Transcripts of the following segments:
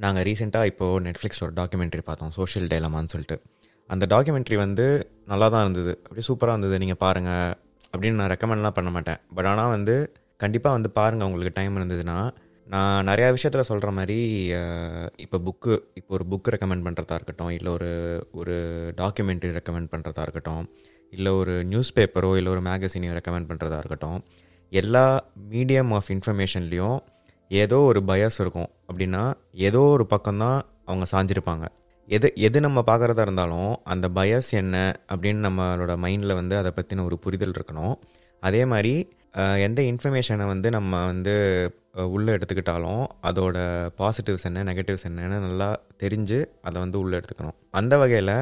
நாங்கள் ரீசெண்டாக இப்போது நெட்ஃப்ளிக்ஸில் ஒரு டாக்குமெண்ட்ரி பார்த்தோம் சோஷியல் டைலமான்னு சொல்லிட்டு. அந்த டாக்குமெண்ட்ரி வந்து நல்லா தான் இருந்தது. அப்படியே சூப்பராக இருந்தது. நீங்கள் பாருங்கள் அப்படின்னு நான் ரெக்கமெண்ட்லாம் பண்ண மாட்டேன். பட் ஆனால் வந்து கண்டிப்பாக வந்து பாருங்கள் உங்களுக்கு டைம் இருந்ததுன்னா நான் நிறையா விஷயத்தில் சொல்கிற மாதிரி இப்போ புக்கு இப்போ ஒரு புக்கு ரெக்கமெண்ட் பண்ணுறதா இருக்கட்டும் இல்லை ஒரு ஒரு டாக்குமெண்ட்ரி ரெக்கமெண்ட் பண்ணுறதா இருக்கட்டும் இல்லை ஒரு நியூஸ் பேப்பரோ இல்லை ஒரு மேகசினையோ ரெக்கமெண்ட் பண்ணுறதா இருக்கட்டும் எல்லா மீடியம் ஆஃப் இன்ஃபர்மேஷன்லேயும் ஏதோ ஒரு பயஸ் இருக்கும். அப்படின்னா ஏதோ ஒரு பக்கம்தான் அவங்க சாஞ்சிருப்பாங்க. எது எது நம்ம பார்க்குறதா இருந்தாலும் அந்த பயஸ் என்ன அப்படின்னு நம்மளோட மைண்டில் வந்து அதை பற்றின ஒரு புரிதல் இருக்கணும். அதே மாதிரி எந்த இன்ஃபர்மேஷனை வந்து நம்ம வந்து உள்ளே எடுத்துக்கிட்டாலும் அதோட பாசிட்டிவ்ஸ் என்ன நெகட்டிவ்ஸ் என்னன்னு நல்லா தெரிஞ்சு அதை வந்து உள்ளே எடுத்துக்கணும். அந்த வகையில்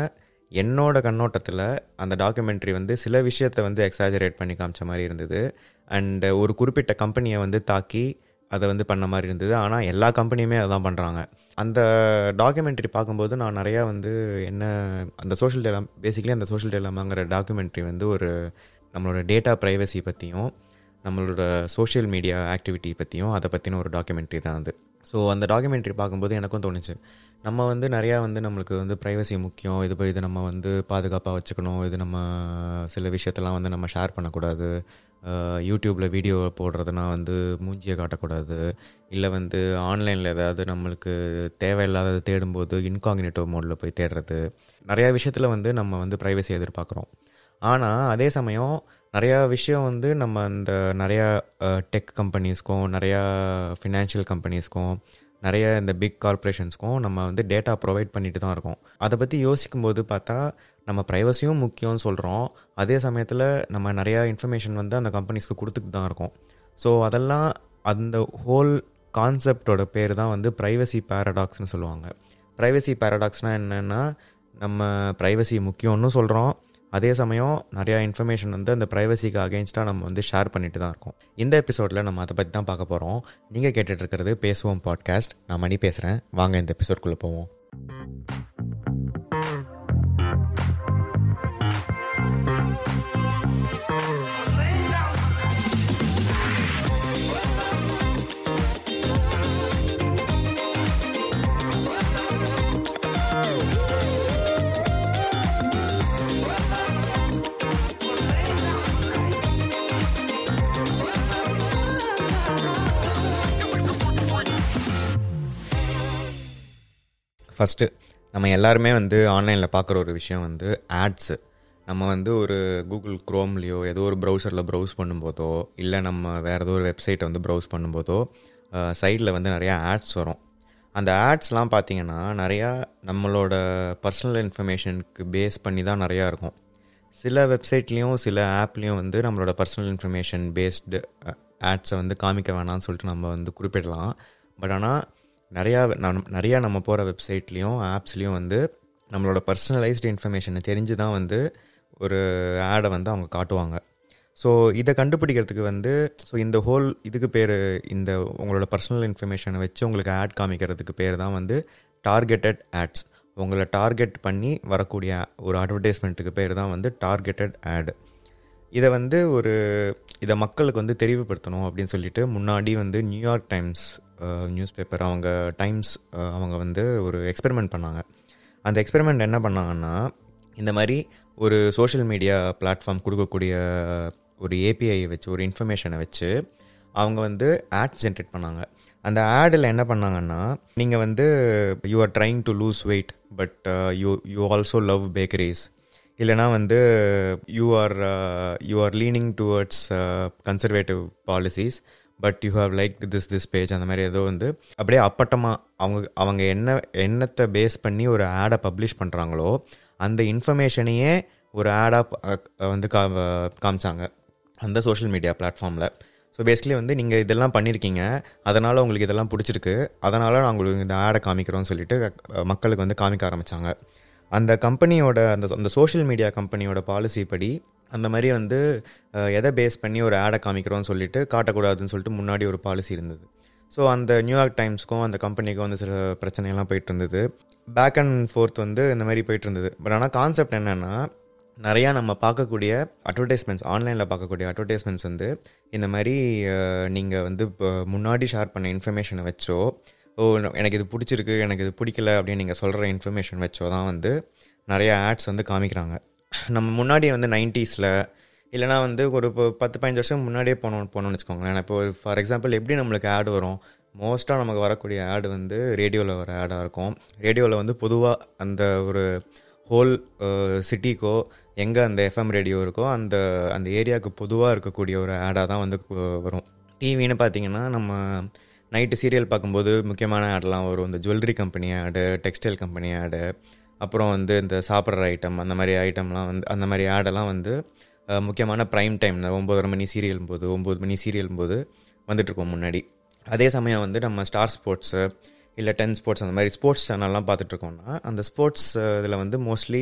என்னோட கண்ணோட்டத்தில் அந்த டாக்குமெண்ட்ரி வந்து சில விஷயத்தை வந்து எக்ஸாஜரேட் பண்ணி காமிச்ச மாதிரி இருந்தது. அண்டு ஒரு குறிப்பிட்ட கம்பெனியை வந்து தாக்கி அதை வந்து பண்ண மாதிரி இருந்தது. ஆனால் எல்லா கம்பெனியுமே அதான் பண்ணுறாங்க அந்த டாக்குமெண்ட்ரி பார்க்கும்போது நான் நிறையா வந்து என்ன அந்த சோஷியல் டெலாம் பேசிக்கலி அந்த சோஷியல் டெலாமாங்கிற டாக்குமெண்ட்ரி வந்து ஒரு நம்மளோட டேட்டா ப்ரைவசி பற்றியும் நம்மளோட சோஷியல் மீடியா ஆக்டிவிட்டி பற்றியும் அதை பற்றின ஒரு டாக்குமெண்ட்ரி தான் அது. ஸோ அந்த டாக்குமெண்ட்ரி பார்க்கும்போது எனக்கும் தோணுச்சு. நம்ம வந்து நிறையா வந்து நம்மளுக்கு வந்து ப்ரைவசி முக்கியம். இது போய் இது நம்ம வந்து பாதுகாப்பாக வச்சுக்கணும். இது நம்ம சில விஷயத்தெல்லாம் வந்து நம்ம ஷேர் பண்ணக்கூடாது. யூடியூப்பில் வீடியோ போடுறதுனா வந்து மூஞ்சியை காட்டக்கூடாது. இல்லை வந்து ஆன்லைனில் ஏதாவது நம்மளுக்கு தேவையில்லாதது தேடும்போது இன்காங்கினேட்டிவ் மோடில் போய் தேடுறது. நிறையா விஷயத்தில் வந்து நம்ம வந்து ப்ரைவசி எதிர்பார்க்குறோம். ஆனால் அதே சமயம் நிறையா விஷயம் வந்து நம்ம அந்த நிறையா டெக் கம்பெனிஸ்க்கும் நிறையா ஃபினான்ஷியல் கம்பெனிஸ்க்கும் நிறைய இந்த பிக் கார்ப்பரேஷன்ஸ்க்கும் நம்ம வந்து டேட்டா ப்ரொவைட் பண்ணிட்டு தான் இருக்கோம். அதை பற்றி யோசிக்கும்போது பார்த்தா நம்ம ப்ரைவசியும் முக்கியம்னு சொல்கிறோம் அதே சமயத்தில் நம்ம நிறையா இன்ஃபர்மேஷன் வந்து அந்த கம்பெனிஸ்க்கு கொடுத்துட்டு தான் இருக்கோம். ஸோ அதெல்லாம் அந்த ஹோல் கான்செப்டோட பேர் தான் வந்து ப்ரைவசி பேரடாக்ஸ்னு சொல்லுவாங்க. ப்ரைவசி பேரடாக்ஸ்னால் என்னென்னா நம்ம ப்ரைவசி முக்கியம்னு சொல்கிறோம் அதே சமயம் நிறையா இன்ஃபர்மேஷன் வந்து அந்த ப்ரைவசிக்கு அகேன்ஸ்டாக நம்ம வந்து ஷேர் பண்ணிட்டு தான் இருக்கோம். இந்த எபிசோடில் நம்ம அதை பற்றி தான் பார்க்க போகிறோம் நீங்கள் கேட்டுட்ருக்கிறது பேசுவோம் பாட்காஸ்ட் நான் மணி பேசுகிறேன் வாங்க இந்த எபிசோட்குள்ளே போவோம். ஃபஸ்ட்டு நம்ம எல்லாருமே வந்து ஆன்லைனில் பார்க்குற ஒரு விஷயம் வந்து ஆட்ஸு நம்ம வந்து ஒரு கூகுள் க்ரோம்லேயோ ஏதோ ஒரு ப்ரௌசரில் ப்ரௌஸ் பண்ணும்போதோ இல்லை நம்ம வேறு ஏதோ ஒரு வெப்சைட்டை வந்து ப்ரௌஸ் பண்ணும்போதோ சைடில் வந்து நிறையா ஆட்ஸ் வரும். அந்த ஆட்ஸ்லாம் பார்த்தீங்கன்னா நிறையா நம்மளோட பர்சனல் இன்ஃபர்மேஷனுக்கு பேஸ் பண்ணி தான் நிறையா இருக்கும். சில வெப்சைட்லேயும் சில ஆப்லேயும் வந்து நம்மளோட பர்சனல் இன்ஃபர்மேஷன் பேஸ்டு ஆட்ஸை வந்து காமிக்க வேணாம்னு சொல்லிட்டு நம்ம வந்து குறிப்பிடலாம். பட் ஆனால் நிறையா நம் நிறையா நம்ம போகிற வெப்சைட்லேயும் ஆப்ஸ்லேயும் வந்து நம்மளோட பர்சனலைஸ்டு இன்ஃபர்மேஷனை தெரிஞ்சு தான் வந்து ஒரு ஆடை வந்து அவங்க காட்டுவாங்க. ஸோ இதை கண்டுபிடிக்கிறதுக்கு வந்து ஸோ இந்த ஹோல் இதுக்கு பேர் இந்த உங்களோட பர்சனல் இன்ஃபர்மேஷனை வச்சு உங்களுக்கு ஆட் காமிக்கிறதுக்கு பேர் தான் வந்து டார்கெட்டட் ஆட்ஸ் உங்களை டார்கெட் பண்ணி வரக்கூடிய ஒரு அட்வர்டைஸ்மெண்ட்டுக்கு பேர் தான் வந்து டார்கெட்டட் ஆடு இதை வந்து ஒரு இதை மக்களுக்கு வந்து தெரிவுபடுத்தணும் அப்படின்னு சொல்லிட்டு முன்னாடி வந்து New York Times news paper அவங்க டைம்ஸ் அவங்க வந்து ஒரு எக்ஸ்பெரிமெண்ட் பண்ணாங்க. அந்த எக்ஸ்பெரிமெண்ட் என்ன பண்ணாங்கன்னா இந்த மாதிரி ஒரு சோஷியல் மீடியா பிளாட்ஃபார்ம் கொடுக்கக்கூடிய ஒரு ஏபிஐயை வச்சு ஒரு இன்ஃபர்மேஷனை வச்சு அவங்க வந்து ஆட் ஜென்ரேட் பண்ணாங்க. அந்த ஆடில் என்ன பண்ணாங்கன்னா நீங்கள் வந்து you are trying to lose weight but you you also love bakeries இல்லைனா வந்து you are you are leaning towards conservative policies but you have like this this page அந்த மாதிரி ஏதோ வந்து அப்படியே அப்பட்டமாக அவங்க அவங்க என்ன எண்ணத்தை பேஸ் பண்ணி ஒரு ஆடை பப்ளிஷ் பண்ணுறாங்களோ அந்த இன்ஃபர்மேஷனையே ஒரு ஆடாக வந்து கா காமிச்சாங்க அந்த சோஷியல் மீடியா பிளாட்ஃபார்மில் ஸோ பேசிக்கலி வந்து நீங்கள் இதெல்லாம் பண்ணியிருக்கீங்க அதனால் உங்களுக்கு இதெல்லாம் பிடிச்சிருக்கு அதனால் நான் உங்களுக்கு இந்த ஆடை காமிக்கிறோம்னு சொல்லிட்டு மக்களுக்கு வந்து காமிக்க ஆரம்பித்தாங்க அந்த கம்பெனியோட அந்த அந்த சோஷியல் மீடியா கம்பெனியோட பாலிசி படி அந்த மாதிரி வந்து எதை பேஸ் பண்ணி ஒரு ஆடை காமிக்கிறோம்னு சொல்லிட்டு காட்டக்கூடாதுன்னு சொல்லிட்டு முன்னாடி ஒரு பாலிசி இருந்தது. ஸோ அந்த நியூயார்க் டைம்ஸ்க்கும் அந்த கம்பெனிக்கும் வந்து சில பிரச்சனையெல்லாம் போயிட்டு இருந்தது பேக் அண்ட் ஃபோர்த் வந்து இந்த மாதிரி போயிட்டு இருந்தது பட் ஆனால் கான்செப்ட் என்னென்னா நிறையா நம்ம பார்க்கக்கூடிய அட்வர்டைஸ்மெண்ட்ஸ் ஆன்லைனில் பார்க்கக்கூடிய அட்வர்டைஸ்மெண்ட்ஸ் வந்து இந்த மாதிரி நீங்கள் வந்து இப்போ முன்னாடி ஷேர் பண்ண இன்ஃபர்மேஷனை வச்சோ ஓ எனக்கு இது பிடிச்சிருக்கு எனக்கு இது பிடிக்கல அப்படின்னு நீங்கள் சொல்கிற இன்ஃபர்மேஷன் வச்சோ தான் வந்து நிறையா ஆட்ஸ் வந்து காமிக்கிறாங்க. நம்ம முன்னாடி வந்து நைன்ட்டீஸில் இல்லைனா வந்து ஒரு இப்போ பத்து பதினஞ்சு வருஷம் முன்னாடியே போனோம் போனோம்னு வச்சுக்கோங்களேன். இப்போ ஃபார் எக்ஸாம்பிள் எப்படி நம்மளுக்கு ஆட் வரும்? மோஸ்ட்டாக நமக்கு வரக்கூடிய ஆடு வந்து ரேடியோவில் வர ஆடாக இருக்கும். ரேடியோவில் வந்து பொதுவாக அந்த ஒரு ஹோல் சிட்டிக்கோ எங்கே அந்த எஃப்எம் ரேடியோ இருக்கோ அந்த அந்த ஏரியாவுக்கு பொதுவாக இருக்கக்கூடிய ஒரு ஆடாக தான் வந்து வரும். டிவின்னு பார்த்தீங்கன்னா நம்ம நைட்டு சீரியல் பார்க்கும்போது முக்கியமான ஆடெலாம் வரும். இந்த jewellery company ad textile company ad அப்புறம் வந்து இந்த சாப்பிட்ற ஐட்டம் அந்த மாதிரி ஐட்டம்லாம் வந்து அந்த மாதிரி ஆடெல்லாம் வந்து முக்கியமான ப்ரைம் டைம் இந்த ஒம்பதரை மணி சீரியல் போது ஒம்பது மணி சீரியல் போது வந்துட்டுருக்கோம் முன்னாடி. அதே சமயம் வந்து நம்ம ஸ்டார் ஸ்போர்ட்ஸு இல்லை டென் ஸ்போர்ட்ஸ் அந்த மாதிரி ஸ்போர்ட்ஸ் சேனல்லாம் பார்த்துட்ருக்கோம்னா அந்த ஸ்போர்ட்ஸ் இதில் வந்து மோஸ்ட்லி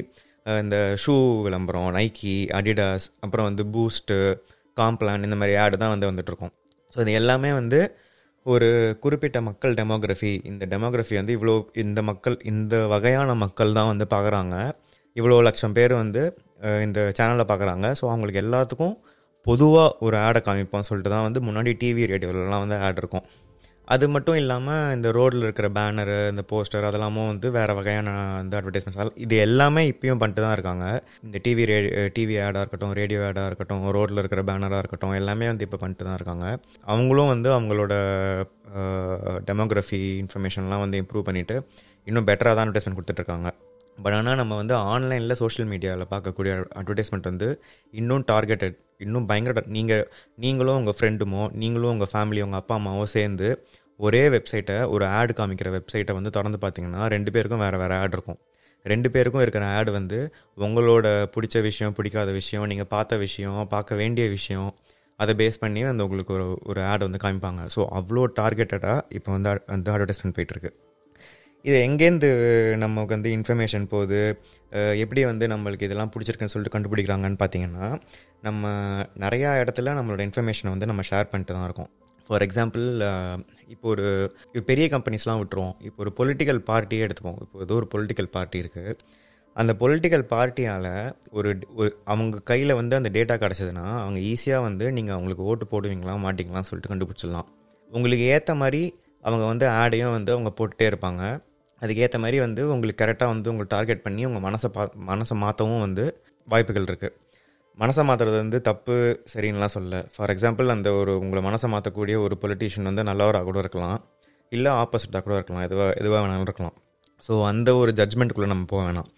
இந்த ஷூ விளம்பரம் நைக்கி அடிடாஸ் அப்புறம் வந்து பூஸ்ட்டு காம்ப்ளான் இந்த மாதிரி ஆடு தான் வந்து வந்துட்டுருக்கோம். ஸோ இது எல்லாமே வந்து ஒரு குறிப்பிட்ட மக்கள் டெமோகிராஃபி இந்த டெமோகிராஃபி வந்து இவ்வளோ இந்த மக்கள் இந்த வகையான மக்கள் தான் வந்து பார்க்குறாங்க இவ்வளோ லட்சம் பேர் வந்து இந்த சேனலை பார்க்குறாங்க ஸோ அவங்களுக்கு எல்லாத்துக்கும் பொதுவாக ஒரு ஆடை காமிப்போம் சொல்லிட்டு தான் வந்து முன்னாடி டிவி ரேடியோலலாம் வந்து ஆட் இருக்கும். அது மட்டும் இல்லாமல் இந்த ரோட்டில் இருக்கிற பேனரு இந்த போஸ்டர் அதெல்லாமும் வந்து வேறு வகையான இந்த அட்வர்டைஸ்மெண்ட்ஸ் இது எல்லாமே இப்பயும் பண்ணிட்டு தான் இருக்காங்க. இந்த டிவி ரே டிவி ஆடாக இருக்கட்டும் ரேடியோ ஆடாக இருக்கட்டும் ரோட்டில் இருக்கிற பேனராக இருக்கட்டும் எல்லாமே வந்து இப்போ பண்ணிட்டு தான் இருக்காங்க. அவங்களும் வந்து அவங்களோட டெமோகிராஃபி இன்ஃபர்மேஷன்லாம் வந்து இம்ப்ரூவ் பண்ணிவிட்டு இன்னும் பெட்டராக தான் அட்வர்டைஸ்மெண்ட் கொடுத்துட்ருக்காங்க பட் ஆனால் நம்ம வந்து ஆன்லைனில் சோஷியல் மீடியாவில் பார்க்கக்கூடிய அட்வர்டைஸ்மெண்ட் வந்து இன்னும் டார்கெட்டட் இன்னும் பயங்கர நீங்கள் நீங்களும் உங்கள் ஃப்ரெண்டுமோ நீங்களும் உங்கள் ஃபேமிலி உங்கள் அப்பா அம்மாவோ சேர்ந்து ஒரே வெப்சைட்டை ஒரு ஆட் காமிக்கிற வெப்சைட்டை வந்து திறந்து பார்த்தீங்கன்னா ரெண்டு பேருக்கும் வேறு வேறு ஆட் இருக்கும். ரெண்டு பேருக்கும் இருக்கிற ஆடு வந்து உங்களோட பிடிச்ச விஷயம் பிடிக்காத விஷயம் நீங்கள் பார்த்த விஷயம் பார்க்க வேண்டிய விஷயம் அதை பேஸ் பண்ணி அந்த உங்களுக்கு ஒரு ஒரு ஆட் வந்து காமிப்பாங்க. ஸோ அவ்வளோ டார்கெட்டடாக இப்போ வந்து அந்த அட்வர்டைஸ்மெண்ட் போயிட்டுருக்கு இது எங்கேருந்து நமக்கு வந்து இன்ஃபர்மேஷன் போகுது? எப்படி வந்து நம்மளுக்கு இதெல்லாம் பிடிச்சிருக்குன்னு சொல்லிட்டு கண்டுபிடிக்கிறாங்கன்னு பார்த்தீங்கன்னா நம்ம நிறையா இடத்துல நம்மளோட இன்ஃபர்மேஷனை வந்து நம்ம ஷேர் பண்ணிட்டு தான் இருக்கோம். ஃபார் எக்ஸாம்பிள் இப்போ ஒரு பெரிய கம்பெனிஸ்லாம் விட்டுருவோம். இப்போ ஒரு பொலிட்டிக்கல் பார்ட்டியே எடுத்துப்போம். இப்போ ஏதோ ஒரு பொலிட்டிக்கல் பார்ட்டி இருக்குது அந்த பொலிட்டிக்கல் பார்ட்டியால் ஒரு ஒரு அவங்க கையில் வந்து அந்த டேட்டா கிடச்சதுன்னா அவங்க ஈஸியாக வந்து நீங்கள் அவங்களுக்கு ஓட்டு போடுவீங்களா மாட்டிங்களான்னு சொல்லிட்டு கண்டுபிடிச்சிடலாம். உங்களுக்கு ஏற்ற மாதிரி அவங்க வந்து ஆடையும் வந்து அவங்க போட்டுகிட்டே இருப்பாங்க. அதுக்கேற்ற மாதிரி வந்து உங்களுக்கு கரெக்டாக வந்து உங்களுக்கு டார்கெட் பண்ணி உங்கள் மனசை பா மனசை மாற்றவும் வந்து வாய்ப்புகள் இருக்குது மனசை மாற்றுறது வந்து தப்பு சரின்னுலாம் சொல்ல. ஃபார் எக்ஸாம்பிள் அந்த ஒரு உங்களை மனசை மாற்றக்கூடிய ஒரு பொலிட்டீஷியன் வந்து நல்லவராக கூட இருக்கலாம். இல்லை ஆப்போசிட்டாக கூட இருக்கலாம். எதுவாக எதுவாக வேணாலும் இருக்கலாம். ஸோ அந்த ஒரு ஜட்ஜ்மெண்ட்டுக்குள்ளே நம்ம போக வேணாம்.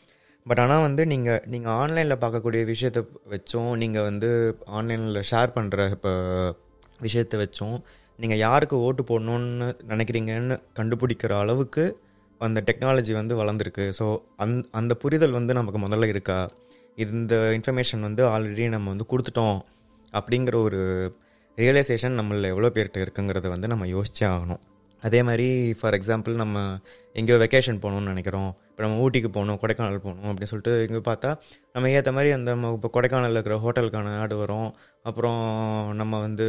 பட் ஆனால் வந்து நீங்கள் நீங்கள் ஆன்லைனில் பார்க்கக்கூடிய விஷயத்தை வச்சும் நீங்கள் வந்து ஆன்லைனில் ஷேர் பண்ணுற இப்போ விஷயத்தை வச்சும் நீங்கள் யாருக்கு ஓட்டு போடணுன்னு நினைக்கிறீங்கன்னு கண்டுபிடிக்கிற அளவுக்கு அந்த டெக்னாலஜி வந்து வளர்ந்துருக்கு. ஸோ அந் அந்த புரிதல் வந்து நமக்கு முதல்ல இருக்கா? இது இந்த இன்ஃபர்மேஷன் வந்து ஆல்ரெடி நம்ம வந்து கொடுத்துட்டோம். அப்படிங்கிற ஒரு ரியலைசேஷன் நம்மளில் எவ்வளோ பேர்கிட்ட இருக்குங்கிறத வந்து நம்ம யோசிச்சே ஆகணும். அதே மாதிரி ஃபார் எக்ஸாம்பிள் நம்ம எங்கேயோ வெக்கேஷன் போகணும்னு நினைக்கிறோம். இப்போ நம்ம ஊட்டிக்கு போகணும் கொடைக்கானல் போகணும் அப்படின்னு சொல்லிட்டு இங்கே பார்த்தா நம்ம ஏற்ற மாதிரி அந்த நம்ம இப்போ கொடைக்கானலில் இருக்கிற ஹோட்டலுக்கான ஆடு வரும். அப்புறம் நம்ம வந்து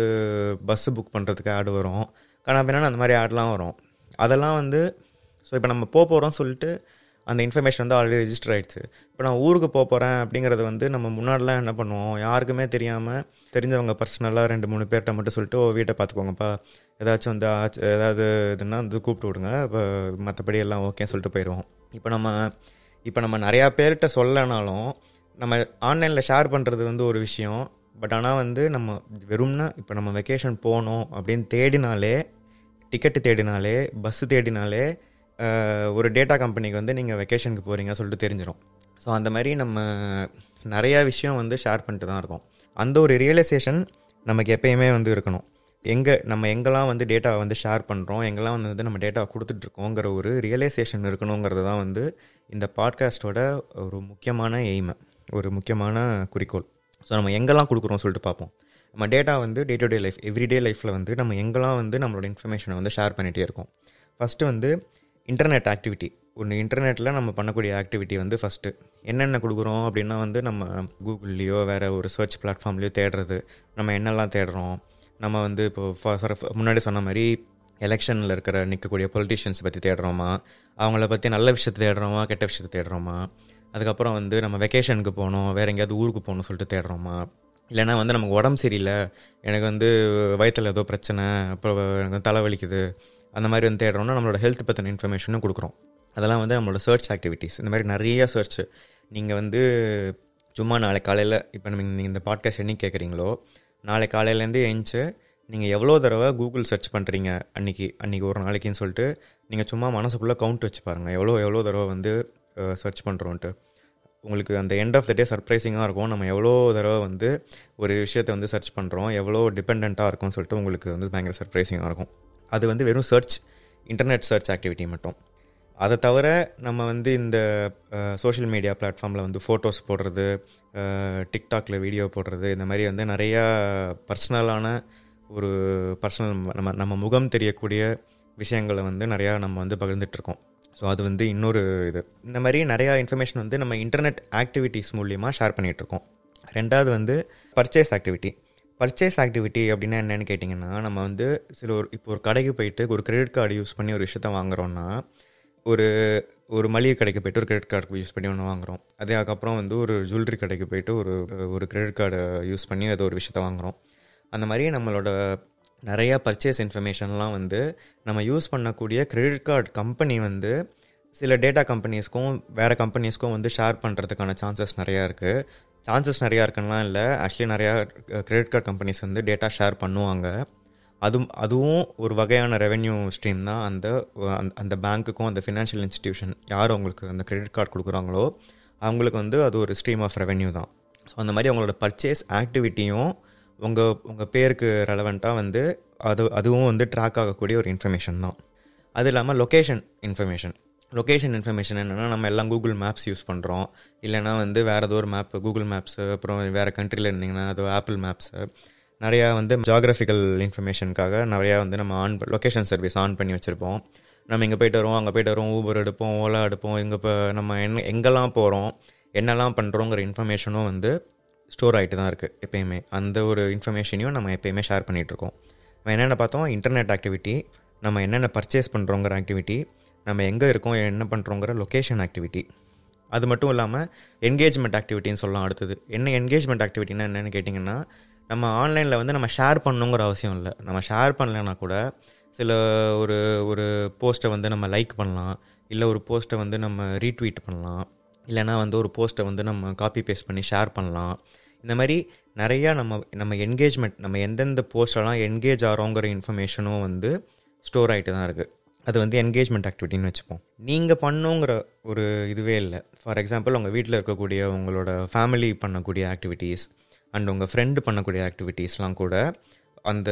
பஸ்ஸு புக் பண்ணுறதுக்கு ஆடு வரும். காணா அந்த மாதிரி ஆட்லாம் வரும். அதெல்லாம் வந்து ஸோ இப்போ நம்ம போக போகிறோம் சொல்லிட்டு அந்த இன்ஃபர்மேஷன் வந்து ஆல்ரெடி ரிஜிஸ்டர் ஆகிடுச்சு இப்போ நான் ஊருக்கு போக போகிறேன் அப்படிங்கிறது வந்து நம்ம முன்னாடிலாம் என்ன பண்ணுவோம்? யாருக்குமே தெரியாமல் தெரிஞ்சவங்க பர்சனலாக ரெண்டு மூணு பேர்கிட்ட மட்டும் சொல்லிட்டு ஓ வீட்டை பார்த்துக்கோங்கப்பா. ஏதாச்சும் வந்து ஆச்சு ஏதாவது இதுன்னா வந்து கூப்பிட்டு விடுங்க. இப்போ மற்றபடி எல்லாம் ஓகே சொல்லிட்டு போயிடுவோம். இப்போ நம்ம இப்போ நம்ம நிறையா பேர்கிட்ட சொல்லனாலும் நம்ம ஆன்லைனில் ஷேர் பண்ணுறது வந்து ஒரு விஷயம். பட் ஆனால் வந்து நம்ம வெறும்னா இப்போ நம்ம வெக்கேஷன் போகணும் அப்படின்னு தேடினாலே டிக்கெட்டு தேடினாலே பஸ்ஸு தேடினாலே ஒரு டேட்டா கம்பெனிக்கு வந்து நீங்கள் வெக்கேஷனுக்கு போகிறீங்க சொல்லிட்டு தெரிஞ்சிடும் ஸோ அந்த மாதிரி நம்ம நிறையா விஷயம் வந்து ஷேர் பண்ணிட்டு தான் இருக்கோம். அந்த ஒரு ரியலைசேஷன் நமக்கு எப்பயுமே வந்து இருக்கணும். எங்கே நம்ம எங்கெல்லாம் வந்து டேட்டா வந்து ஷேர் பண்ணுறோம் எங்கெல்லாம் வந்து நம்ம டேட்டா கொடுத்துட்ருக்கோங்கிற ஒரு ரியலைசேஷன் இருக்கணுங்கிறது தான் வந்து இந்த பாட்காஸ்ட்டோட ஒரு முக்கியமான எய்மை ஒரு முக்கியமான குறிக்கோள். ஸோ நம்ம எங்கெல்லாம் கொடுக்குறோம் சொல்லிட்டு பார்ப்போம். நம்ம டேட்டா வந்து day to day life everyday லைஃப்பில் வந்து நம்ம எங்கெல்லாம் வந்து நம்மளோட இன்ஃபர்மேஷனை வந்து ஷேர் பண்ணிகிட்டே இருக்கோம். ஃபஸ்ட்டு வந்து இன்டர்நெட் ஆக்டிவிட்டி ஒன்று இன்டர்நெட்டில் நம்ம பண்ணக்கூடிய ஆக்டிவிட்டி வந்து ஃபஸ்ட்டு என்னென்ன கொடுக்குறோம் அப்படின்னா வந்து நம்ம கூகுள்லேயோ வேறு ஒரு சர்ச் பிளாட்ஃபார்ம்லேயோ தேடுறது. நம்ம என்னெல்லாம் தேடுறோம்? நம்ம வந்து இப்போ முன்னாடி சொன்ன மாதிரி எலெக்ஷனில் இருக்கிற நிற்கக்கூடிய பொலிட்டிஷியன்ஸ் பற்றி தேடுறோமா? அவங்கள பற்றி நல்ல விஷயத்தை தேடுறோமா? கெட்ட விஷயத்தை தேடுறோமா? அதுக்கப்புறம் வந்து நம்ம வெக்கேஷனுக்கு போகணும் வேறு எங்கேயாவது ஊருக்கு போகணும் சொல்லிட்டு தேடுறோமா? இல்லைன்னா வந்து நமக்கு உடம்பு சரியில்லை எனக்கு வந்து வயிற்றில் ஏதோ பிரச்சனை அப்புறம் எனக்கு தலைவலிக்குது தலை வலிக்குது அந்த மாதிரி வந்து தேடுறோம்னா நம்மளோட ஹெல்த் பற்றின இன்ஃபர்மேஷனும் கொடுக்குறோம். அதெல்லாம் வந்து நம்மளோட சர்ச் ஆக்டிவிட்டீஸ் இந்த மாதிரி நிறைய சர்ச் நீங்கள் வந்து சும்மா நாளை காலையில் இப்போ நம்ம நீங்கள் இந்த பாட்காஸ்ட் என்னைக்கு கேட்குறீங்களோ நாளை காலையிலேருந்து எழுந்துச்சு நீங்கள் எவ்வளோ தடவை கூகுள் சர்ச் பண்ணுறீங்க அன்றைக்கி அன்றைக்கி ஒரு நாளைக்குன்னு சொல்லிட்டு நீங்கள் சும்மா மனசுக்குள்ளே கவுண்ட் வச்சு பாருங்கள் எவ்வளோ எவ்வளோ தடவை வந்து சர்ச் பண்ணுறோன்ட்டு உங்களுக்கு அந்த எண்ட் ஆஃப் த டே சர்ப்ரைசிங்காக இருக்கும். நம்ம எவ்வளோ தடவை வந்து ஒரு விஷயத்தை வந்து சர்ச் பண்ணுறோம் எவ்வளோ டிபெண்ட்டாக இருக்கும்னு சொல்லிட்டு உங்களுக்கு வந்து பயங்கர சர்ப்ரைசிங்காக இருக்கும். அது வந்து வெறும் சர்ச் இன்டர்நெட் சர்ச் ஆக்டிவிட்டி மட்டும். அதை தவிர நம்ம வந்து இந்த சோஷியல் மீடியா பிளாட்ஃபார்மில் வந்து ஃபோட்டோஸ் போடுறது டிக்டாக்ல வீடியோ போடுறது இந்த மாதிரி வந்து நிறையா பர்சனலான ஒரு பர்சனல் நம்ம நம்ம முகம் தெரியக்கூடிய விஷயங்களை வந்து நிறையா நம்ம வந்து பகிர்ந்துட்டுருக்கோம். ஸோ அது வந்து இன்னொரு இது. இந்த மாதிரி நிறையா இன்ஃபர்மேஷன் வந்து நம்ம இன்டர்நெட் ஆக்டிவிட்டீஸ் மூலியமாக ஷேர் பண்ணிகிட்ருக்கோம் ரெண்டாவது வந்து பர்ச்சேஸ் ஆக்டிவிட்டி பர்ச்சேஸ் ஆக்டிவிட்டி அப்படின்னா என்னென்னு கேட்டிங்கன்னா நம்ம வந்து சில ஒரு இப்போ ஒரு கடைக்கு போயிட்டு ஒரு கிரெடிட் கார்டு யூஸ் பண்ணி ஒரு விஷயத்த வாங்குகிறோன்னா ஒரு ஒரு மளிகை கடைக்கு போயிட்டு ஒரு கிரெடிட் கார்டு யூஸ் பண்ணி ஒன்று வாங்குறோம். அதே அதுக்கப்புறம் வந்து ஒரு ஜுவல்லரி கடைக்கு போயிட்டு ஒரு ஒரு கிரெடிட் கார்டை யூஸ் பண்ணி ஏதோ ஒரு விஷயத்த வாங்குறோம். அந்த மாதிரி நம்மளோட நிறையா பர்ச்சேஸ் இன்ஃபர்மேஷன்லாம் வந்து நம்ம யூஸ் பண்ணக்கூடிய கிரெடிட் கார்டு கம்பெனி வந்து சில டேட்டா கம்பெனிஸ்க்கும் வேறு கம்பெனிஸ்க்கும் வந்து ஷேர் பண்ணுறதுக்கான சான்சஸ் நிறையா இருக்குது சான்சஸ் நிறையா இருக்குன்னா இல்லை. ஆக்சுவலி நிறையா கிரெடிட் கார்டு கம்பெனிஸ் வந்து டேட்டா ஷேர் பண்ணுவாங்க. அதுவும் அதுவும் ஒரு வகையான ரெவென்யூ ஸ்ட்ரீம் தான். அந்த அந்த பேங்க்குக்கும் அந்த ஃபினான்ஷியல் இன்ஸ்டிடியூஷன் யார் அவங்களுக்கு அந்த கிரெடிட் கார்டு கொடுக்குறாங்களோ அவங்களுக்கு வந்து அது ஒரு ஸ்ட்ரீம் ஆஃப் ரெவென்யூ தான். ஸோ அந்த மாதிரி அவங்களோட பர்ச்சேஸ் ஆக்டிவிட்டியும் உங்கள் உங்கள் பேருக்கு ரெலவெண்ட்டாக வந்து அது அதுவும் வந்து ட்ராக் ஆகக்கூடிய ஒரு இன்ஃபர்மேஷன் தான். அது இல்லாமல் லொக்கேஷன் இன்ஃபர்மேஷன் லொக்கேஷன் இன்ஃபர்மேஷன் என்னென்னா நம்ம எல்லாம் கூகுள் மேப்ஸ் யூஸ் பண்ணுறோம் இல்லைனா வந்து வேறு ஏதோ ஒரு மேப்பு கூகுள் மேப்ஸு அப்புறம் வேறு கண்ட்ரியில் இருந்தீங்கன்னா அது ஆப்பிள் மேப்ஸு நிறையா வந்து ஜாகிரபிக்கல் இன்ஃபர்மேஷனுக்காக நிறையா வந்து நம்ம ஆன் லொக்கேஷன் சர்வீஸ் ஆன் பண்ணி வச்சுருப்போம். நம்ம இங்கே போயிட்டு வருவோம் அங்கே போயிட்டு வருவோம் ஊபர் எடுப்போம் ஓலா எடுப்போம் இங்கே இப்போ நம்ம என்ன எங்கெல்லாம் போகிறோம் என்னெல்லாம் பண்ணுறோங்கிற இன்ஃபர்மேஷனும் வந்து ஸ்டோர் ஆகிட்டு தான் இருக்குது எப்பயுமே. அந்த ஒரு இன்ஃபர்மேஷனையும் நம்ம எப்பயுமே ஷேர் பண்ணிகிட்ருக்கோம் நம்ம என்னென்ன பார்த்தோம்? இன்டர்நெட் ஆக்டிவிட்டி நம்ம என்னென்ன பர்ச்சேஸ் பண்ணுறோங்கிற ஆக்டிவிட்டி நம்ம எங்கே இருக்கோம் என்ன பண்ணுறோங்கிற லொக்கேஷன் ஆக்டிவிட்டி அது மட்டும் இல்லாமல் என்கேஜ்மெண்ட் ஆக்டிவிட்டின்னு சொல்லலாம் அடுத்தது. என்ன என்கேஜ்மெண்ட் ஆக்டிவிட்டினா என்னென்னு கேட்டிங்கன்னா நம்ம ஆன்லைனில் வந்து நம்ம ஷேர் பண்ணணுங்கிற அவசியம் இல்லை. நம்ம ஷேர் பண்ணலைன்னா கூட சில ஒரு ஒரு போஸ்ட்டை வந்து நம்ம லைக் பண்ணலாம். இல்லை ஒரு போஸ்ட்டை வந்து நம்ம ரீட்வீட் பண்ணலாம். இல்லைனா வந்து ஒரு போஸ்ட்டை வந்து நம்ம காப்பி பேஸ்ட் பண்ணி ஷேர் பண்ணலாம். இந்த மாதிரி நிறையா நம்ம நம்ம என்கேஜ்மெண்ட் நம்ம எந்தெந்த போஸ்டெல்லாம் என்கேஜ் ஆகிறோங்கிற இன்ஃபர்மேஷனும் வந்து ஸ்டோர் ஆகிட்டு தான் இருக்குது அது வந்து என்கேஜ்மெண்ட் ஆக்டிவிட்டின்னு வச்சுப்போம். நீங்கள் பண்ணுங்கிற ஒரு இதுவே இல்லை. ஃபார் எக்ஸாம்பிள் உங்கள் வீட்டில் இருக்கக்கூடிய உங்களோட ஃபேமிலி பண்ணக்கூடிய ஆக்டிவிட்டீஸ் அண்ட் உங்கள் ஃப்ரெண்டு பண்ணக்கூடிய ஆக்டிவிட்டீஸ்லாம் கூட அந்த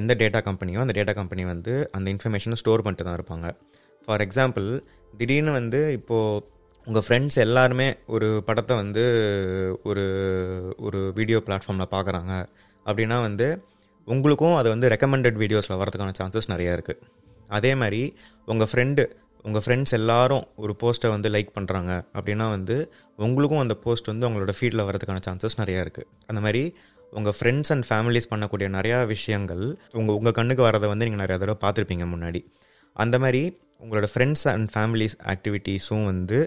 எந்த டேட்டா கம்பெனியோ அந்த டேட்டா கம்பெனி வந்து அந்த இன்ஃபர்மேஷனை ஸ்டோர் பண்ணிட்டு தான் இருப்பாங்க. ஃபார் எக்ஸாம்பிள் திடீர்னு வந்து இப்போது உங்கள் ஃப்ரெண்ட்ஸ் எல்லாருமே ஒரு படத்தை வந்து ஒரு ஒரு வீடியோ பிளாட்ஃபார்மில் பார்க்குறாங்க அப்படின்னா வந்து உங்களுக்கும் அது வந்து ரெக்கமெண்டட் வீடியோஸில் வரதுக்கான சான்சஸ் நிறையா இருக்குது அதே மாதிரி உங்கள் ஃப்ரெண்டு உங்கள் ஃப்ரெண்ட்ஸ் எல்லாரும் ஒரு போஸ்ட்டை வந்து லைக் பண்ணுறாங்க அப்படின்னா வந்து உங்களுக்கும் அந்த போஸ்ட் வந்து உங்களோட ஃபீல்டில் வரதுக்கான சான்சஸ் நிறையா இருக்குது அந்த மாதிரி உங்கள் ஃப்ரெண்ட்ஸ் அண்ட் ஃபேமிலிஸ் பண்ணக்கூடிய நிறையா விஷயங்கள் உங்கள் உங்கள் கண்ணுக்கு வரதை வந்து நீங்கள் நிறையா தடவை பார்த்துருப்பீங்க முன்னாடி. அந்த மாதிரி உங்களோட ஃப்ரெண்ட்ஸ் அண்ட் ஃபேமிலிஸ் ஆக்டிவிட்டீஸும் வந்து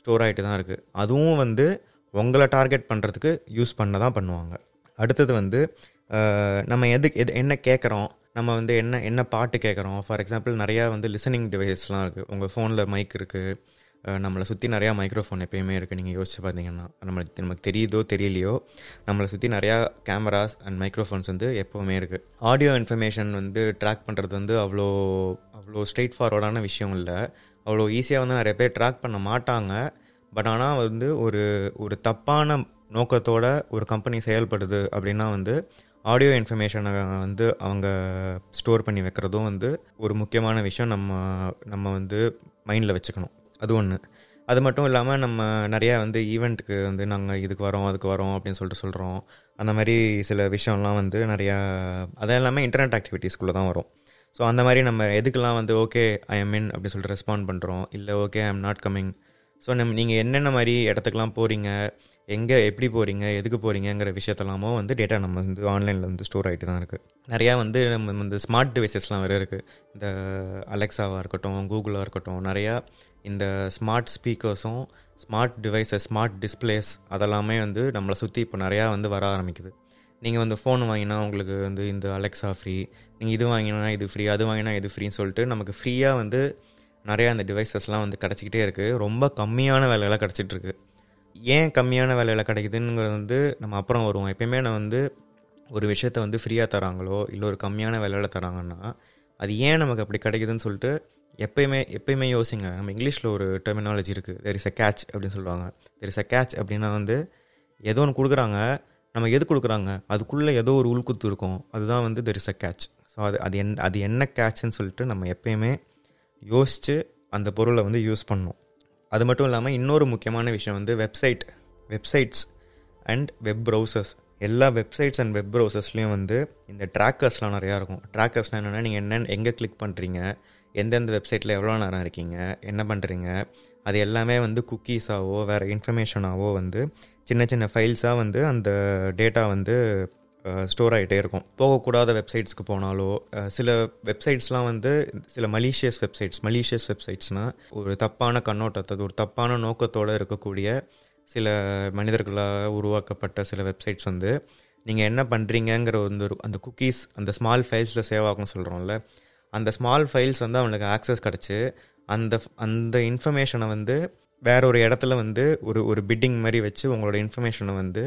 ஸ்டோர் ஆகிட்டு தான் இருக்குது அதுவும் வந்து உங்களை டார்கெட் பண்ணுறதுக்கு யூஸ் பண்ண தான் பண்ணுவாங்க. அடுத்தது வந்து நம்ம எதுக்கு எது என்ன கேட்குறோம் நம்ம வந்து என்ன என்ன பாட்டு கேட்குறோம் ஃபார் எக்ஸாம்பிள் நிறையா வந்து லிசனிங் டிவைஸ்லாம் இருக்குது உங்கள் ஃபோனில் மைக் இருக்குது நம்மளை சுற்றி நிறையா மைக்ரோஃபோன் எப்பயுமே இருக்குது நீங்கள் யோசிச்சு பார்த்தீங்கன்னா நம்மளுக்கு நமக்கு தெரியுதோ தெரியலையோ நம்மளை சுற்றி நிறையா கேமராஸ் அண்ட் மைக்ரோஃபோன்ஸ் வந்து எப்போவுமே இருக்குது ஆடியோ இன்ஃபர்மேஷன் வந்து ட்ராக் பண்ணுறது வந்து அவ்வளோ அவ்வளோ ஸ்ட்ரெயிட் ஃபார்வர்டான விஷயம் இல்லை. அவ்வளோ ஈஸியாக வந்து நிறைய பேர் ட்ராக் பண்ண மாட்டாங்க. பட் ஆனால் வந்து ஒரு ஒரு தப்பான நோக்கத்தோட ஒரு கம்பெனி செயல்படுது அப்படின்னா வந்து ஆடியோ இன்ஃபர்மேஷனை வந்து அவங்க ஸ்டோர் பண்ணி வைக்கிறதும் வந்து ஒரு முக்கியமான விஷயம் நம்ம நம்ம வந்து மைண்டில் வச்சுக்கணும். அது ஒன்று அது மட்டும் இல்லாமல் நம்ம நிறையா வந்து ஈவெண்ட்டுக்கு வந்து நாங்கள் இதுக்கு வரோம் அதுக்கு வரோம் அப்படின்னு சொல்லிட்டு சொல்கிறோம் அந்த மாதிரி சில விஷயம்லாம் வந்து நிறையா அது எல்லாமே இன்டர்நெட் ஆக்டிவிட்டீஸ்குள்ளே தான் வரும். ஸோ அந்த மாதிரி நம்ம எதுக்கெல்லாம் வந்து ஓகே ஐ எம் இன் அப்படின்னு சொல்லிட்டு ரெஸ்பாண்ட் பண்ணுறோம் இல்லை okay I am not coming so நம் நீங்கள் என்னென்ன மாதிரி இடத்துக்குலாம் போகிறீங்க எங்கே எப்படி போகிறீங்க எதுக்கு போகிறீங்கிற விஷயத்தெல்லாமோ வந்து டேட்டா நம்ம வந்து ஆன்லைனில் வந்து ஸ்டோர் ஆகிட்டு தான் இருக்குது நிறையா வந்து நம்ம இந்த ஸ்மார்ட் டிவைசஸ்லாம் வேறு இருக்குது இந்த அலெக்ஸாவாக இருக்கட்டும் கூகுளாக இருக்கட்டும் நிறையா இந்த ஸ்மார்ட் ஸ்பீக்கர்ஸும் ஸ்மார்ட் டிவைஸஸ் ஸ்மார்ட் டிஸ்பிளேஸ் அதெல்லாமே வந்து நம்மளை சுற்றி இப்போ நிறையா வந்து வர ஆரம்பிக்குது. நீங்கள் வந்து ஃபோன் வாங்கினா உங்களுக்கு வந்து இந்த அலெக்ஸா ஃப்ரீ நீங்கள் இது வாங்கினா இது ஃப்ரீ அது வாங்கினா இது ஃப்ரீன்னு சொல்லிட்டு நமக்கு ஃப்ரீயாக வந்து நிறையா அந்த டிவைசஸ்லாம் வந்து கிடச்சிக்கிட்டே இருக்குது ரொம்ப கம்மியான விலையெல்லாம் கிடச்சிட்ருக்கு ஏன் கம்மியான விலையில் கிடைக்குதுங்கிறது வந்து நம்ம அப்புறம் வருவோம். எப்பயுமே நான் வந்து ஒரு விஷயத்த வந்து ஃப்ரீயாக தராங்களோ இல்லை ஒரு கம்மியான விலையில் தராங்கன்னா அது ஏன் நமக்கு அப்படி கிடைக்குதுன்னு சொல்லிட்டு எப்பயுமே எப்பயுமே யோசிங்க. நம்ம இங்கிலீஷில் ஒரு டெர்மினாலஜி இருக்குது தெர் இஸ் அ கேட்ச் அப்படின்னு சொல்லுவாங்க. தெர் இஸ் அ கேட்ச் அப்படின்னா வந்து ஏதோ ஒன்று கொடுக்குறாங்க. நம்ம எது கொடுக்குறாங்க? அதுக்குள்ளே ஏதோ ஒரு உள்குத்து இருக்கும். அதுதான் வந்து there is a catch so அது அது என் அது என்ன கேட்ச்னு சொல்லிட்டு நம்ம எப்பயுமே யோசித்து அந்த பொருளை வந்து யூஸ் பண்ணணும். அது மட்டும் இல்லாமல் இன்னொரு முக்கியமான விஷயம் வந்து website websites and web browsers எல்லா வெப்சைட்ஸ் அண்ட் வெப் ப்ரௌசர்ஸ்லேயும் வந்து இந்த ட்ராக்கர்ஸ்லாம் நிறையா இருக்கும். ட்ராக்கர்ஸ்னால் என்னென்னா நீங்கள் என்ன எங்கே கிளிக் பண்ணுறீங்க எந்தெந்த வெப்சைட்டில் எவ்வளோ நேரம் இருக்கீங்க என்ன பண்ணுறீங்க அது எல்லாமே வந்து குக்கீஸாவோ வேறு இன்ஃபர்மேஷனாவோ வந்து சின்ன சின்ன ஃபைல்ஸாக வந்து அந்த டேட்டா வந்து ஸ்டோர் ஆகிட்டே இருக்கும். போகக்கூடாத வெப்சைட்ஸ்க்கு போனாலோ சில வெப்சைட்ஸ்லாம் வந்து சில மலீஷியஸ் வெப்சைட்ஸ் மலீஷியஸ் வெப்சைட்ஸ்னால் ஒரு தப்பான கண்ணோட்டத்தை ஒரு தப்பான நோக்கத்தோடு இருக்கக்கூடிய சில மனிதர்களால் உருவாக்கப்பட்ட சில வெப்சைட்ஸ் வந்து நீங்கள் என்ன பண்ணுறீங்கங்கிற வந்து ஒரு அந்த குக்கீஸ் அந்த ஸ்மால் ஃபைல்ஸில் சேவ் ஆகும்னு சொல்கிறோம்ல அந்த ஸ்மால் ஃபைல்ஸ் வந்து அவனுக்கு ஆக்சஸ் கிடச்சி அந்த அந்த இன்ஃபர்மேஷனை வந்து வேற ஒரு இடத்துல வந்து ஒரு ஒரு பிட்டிங் மாதிரி வச்சு உங்களோட இன்ஃபர்மேஷனை வந்து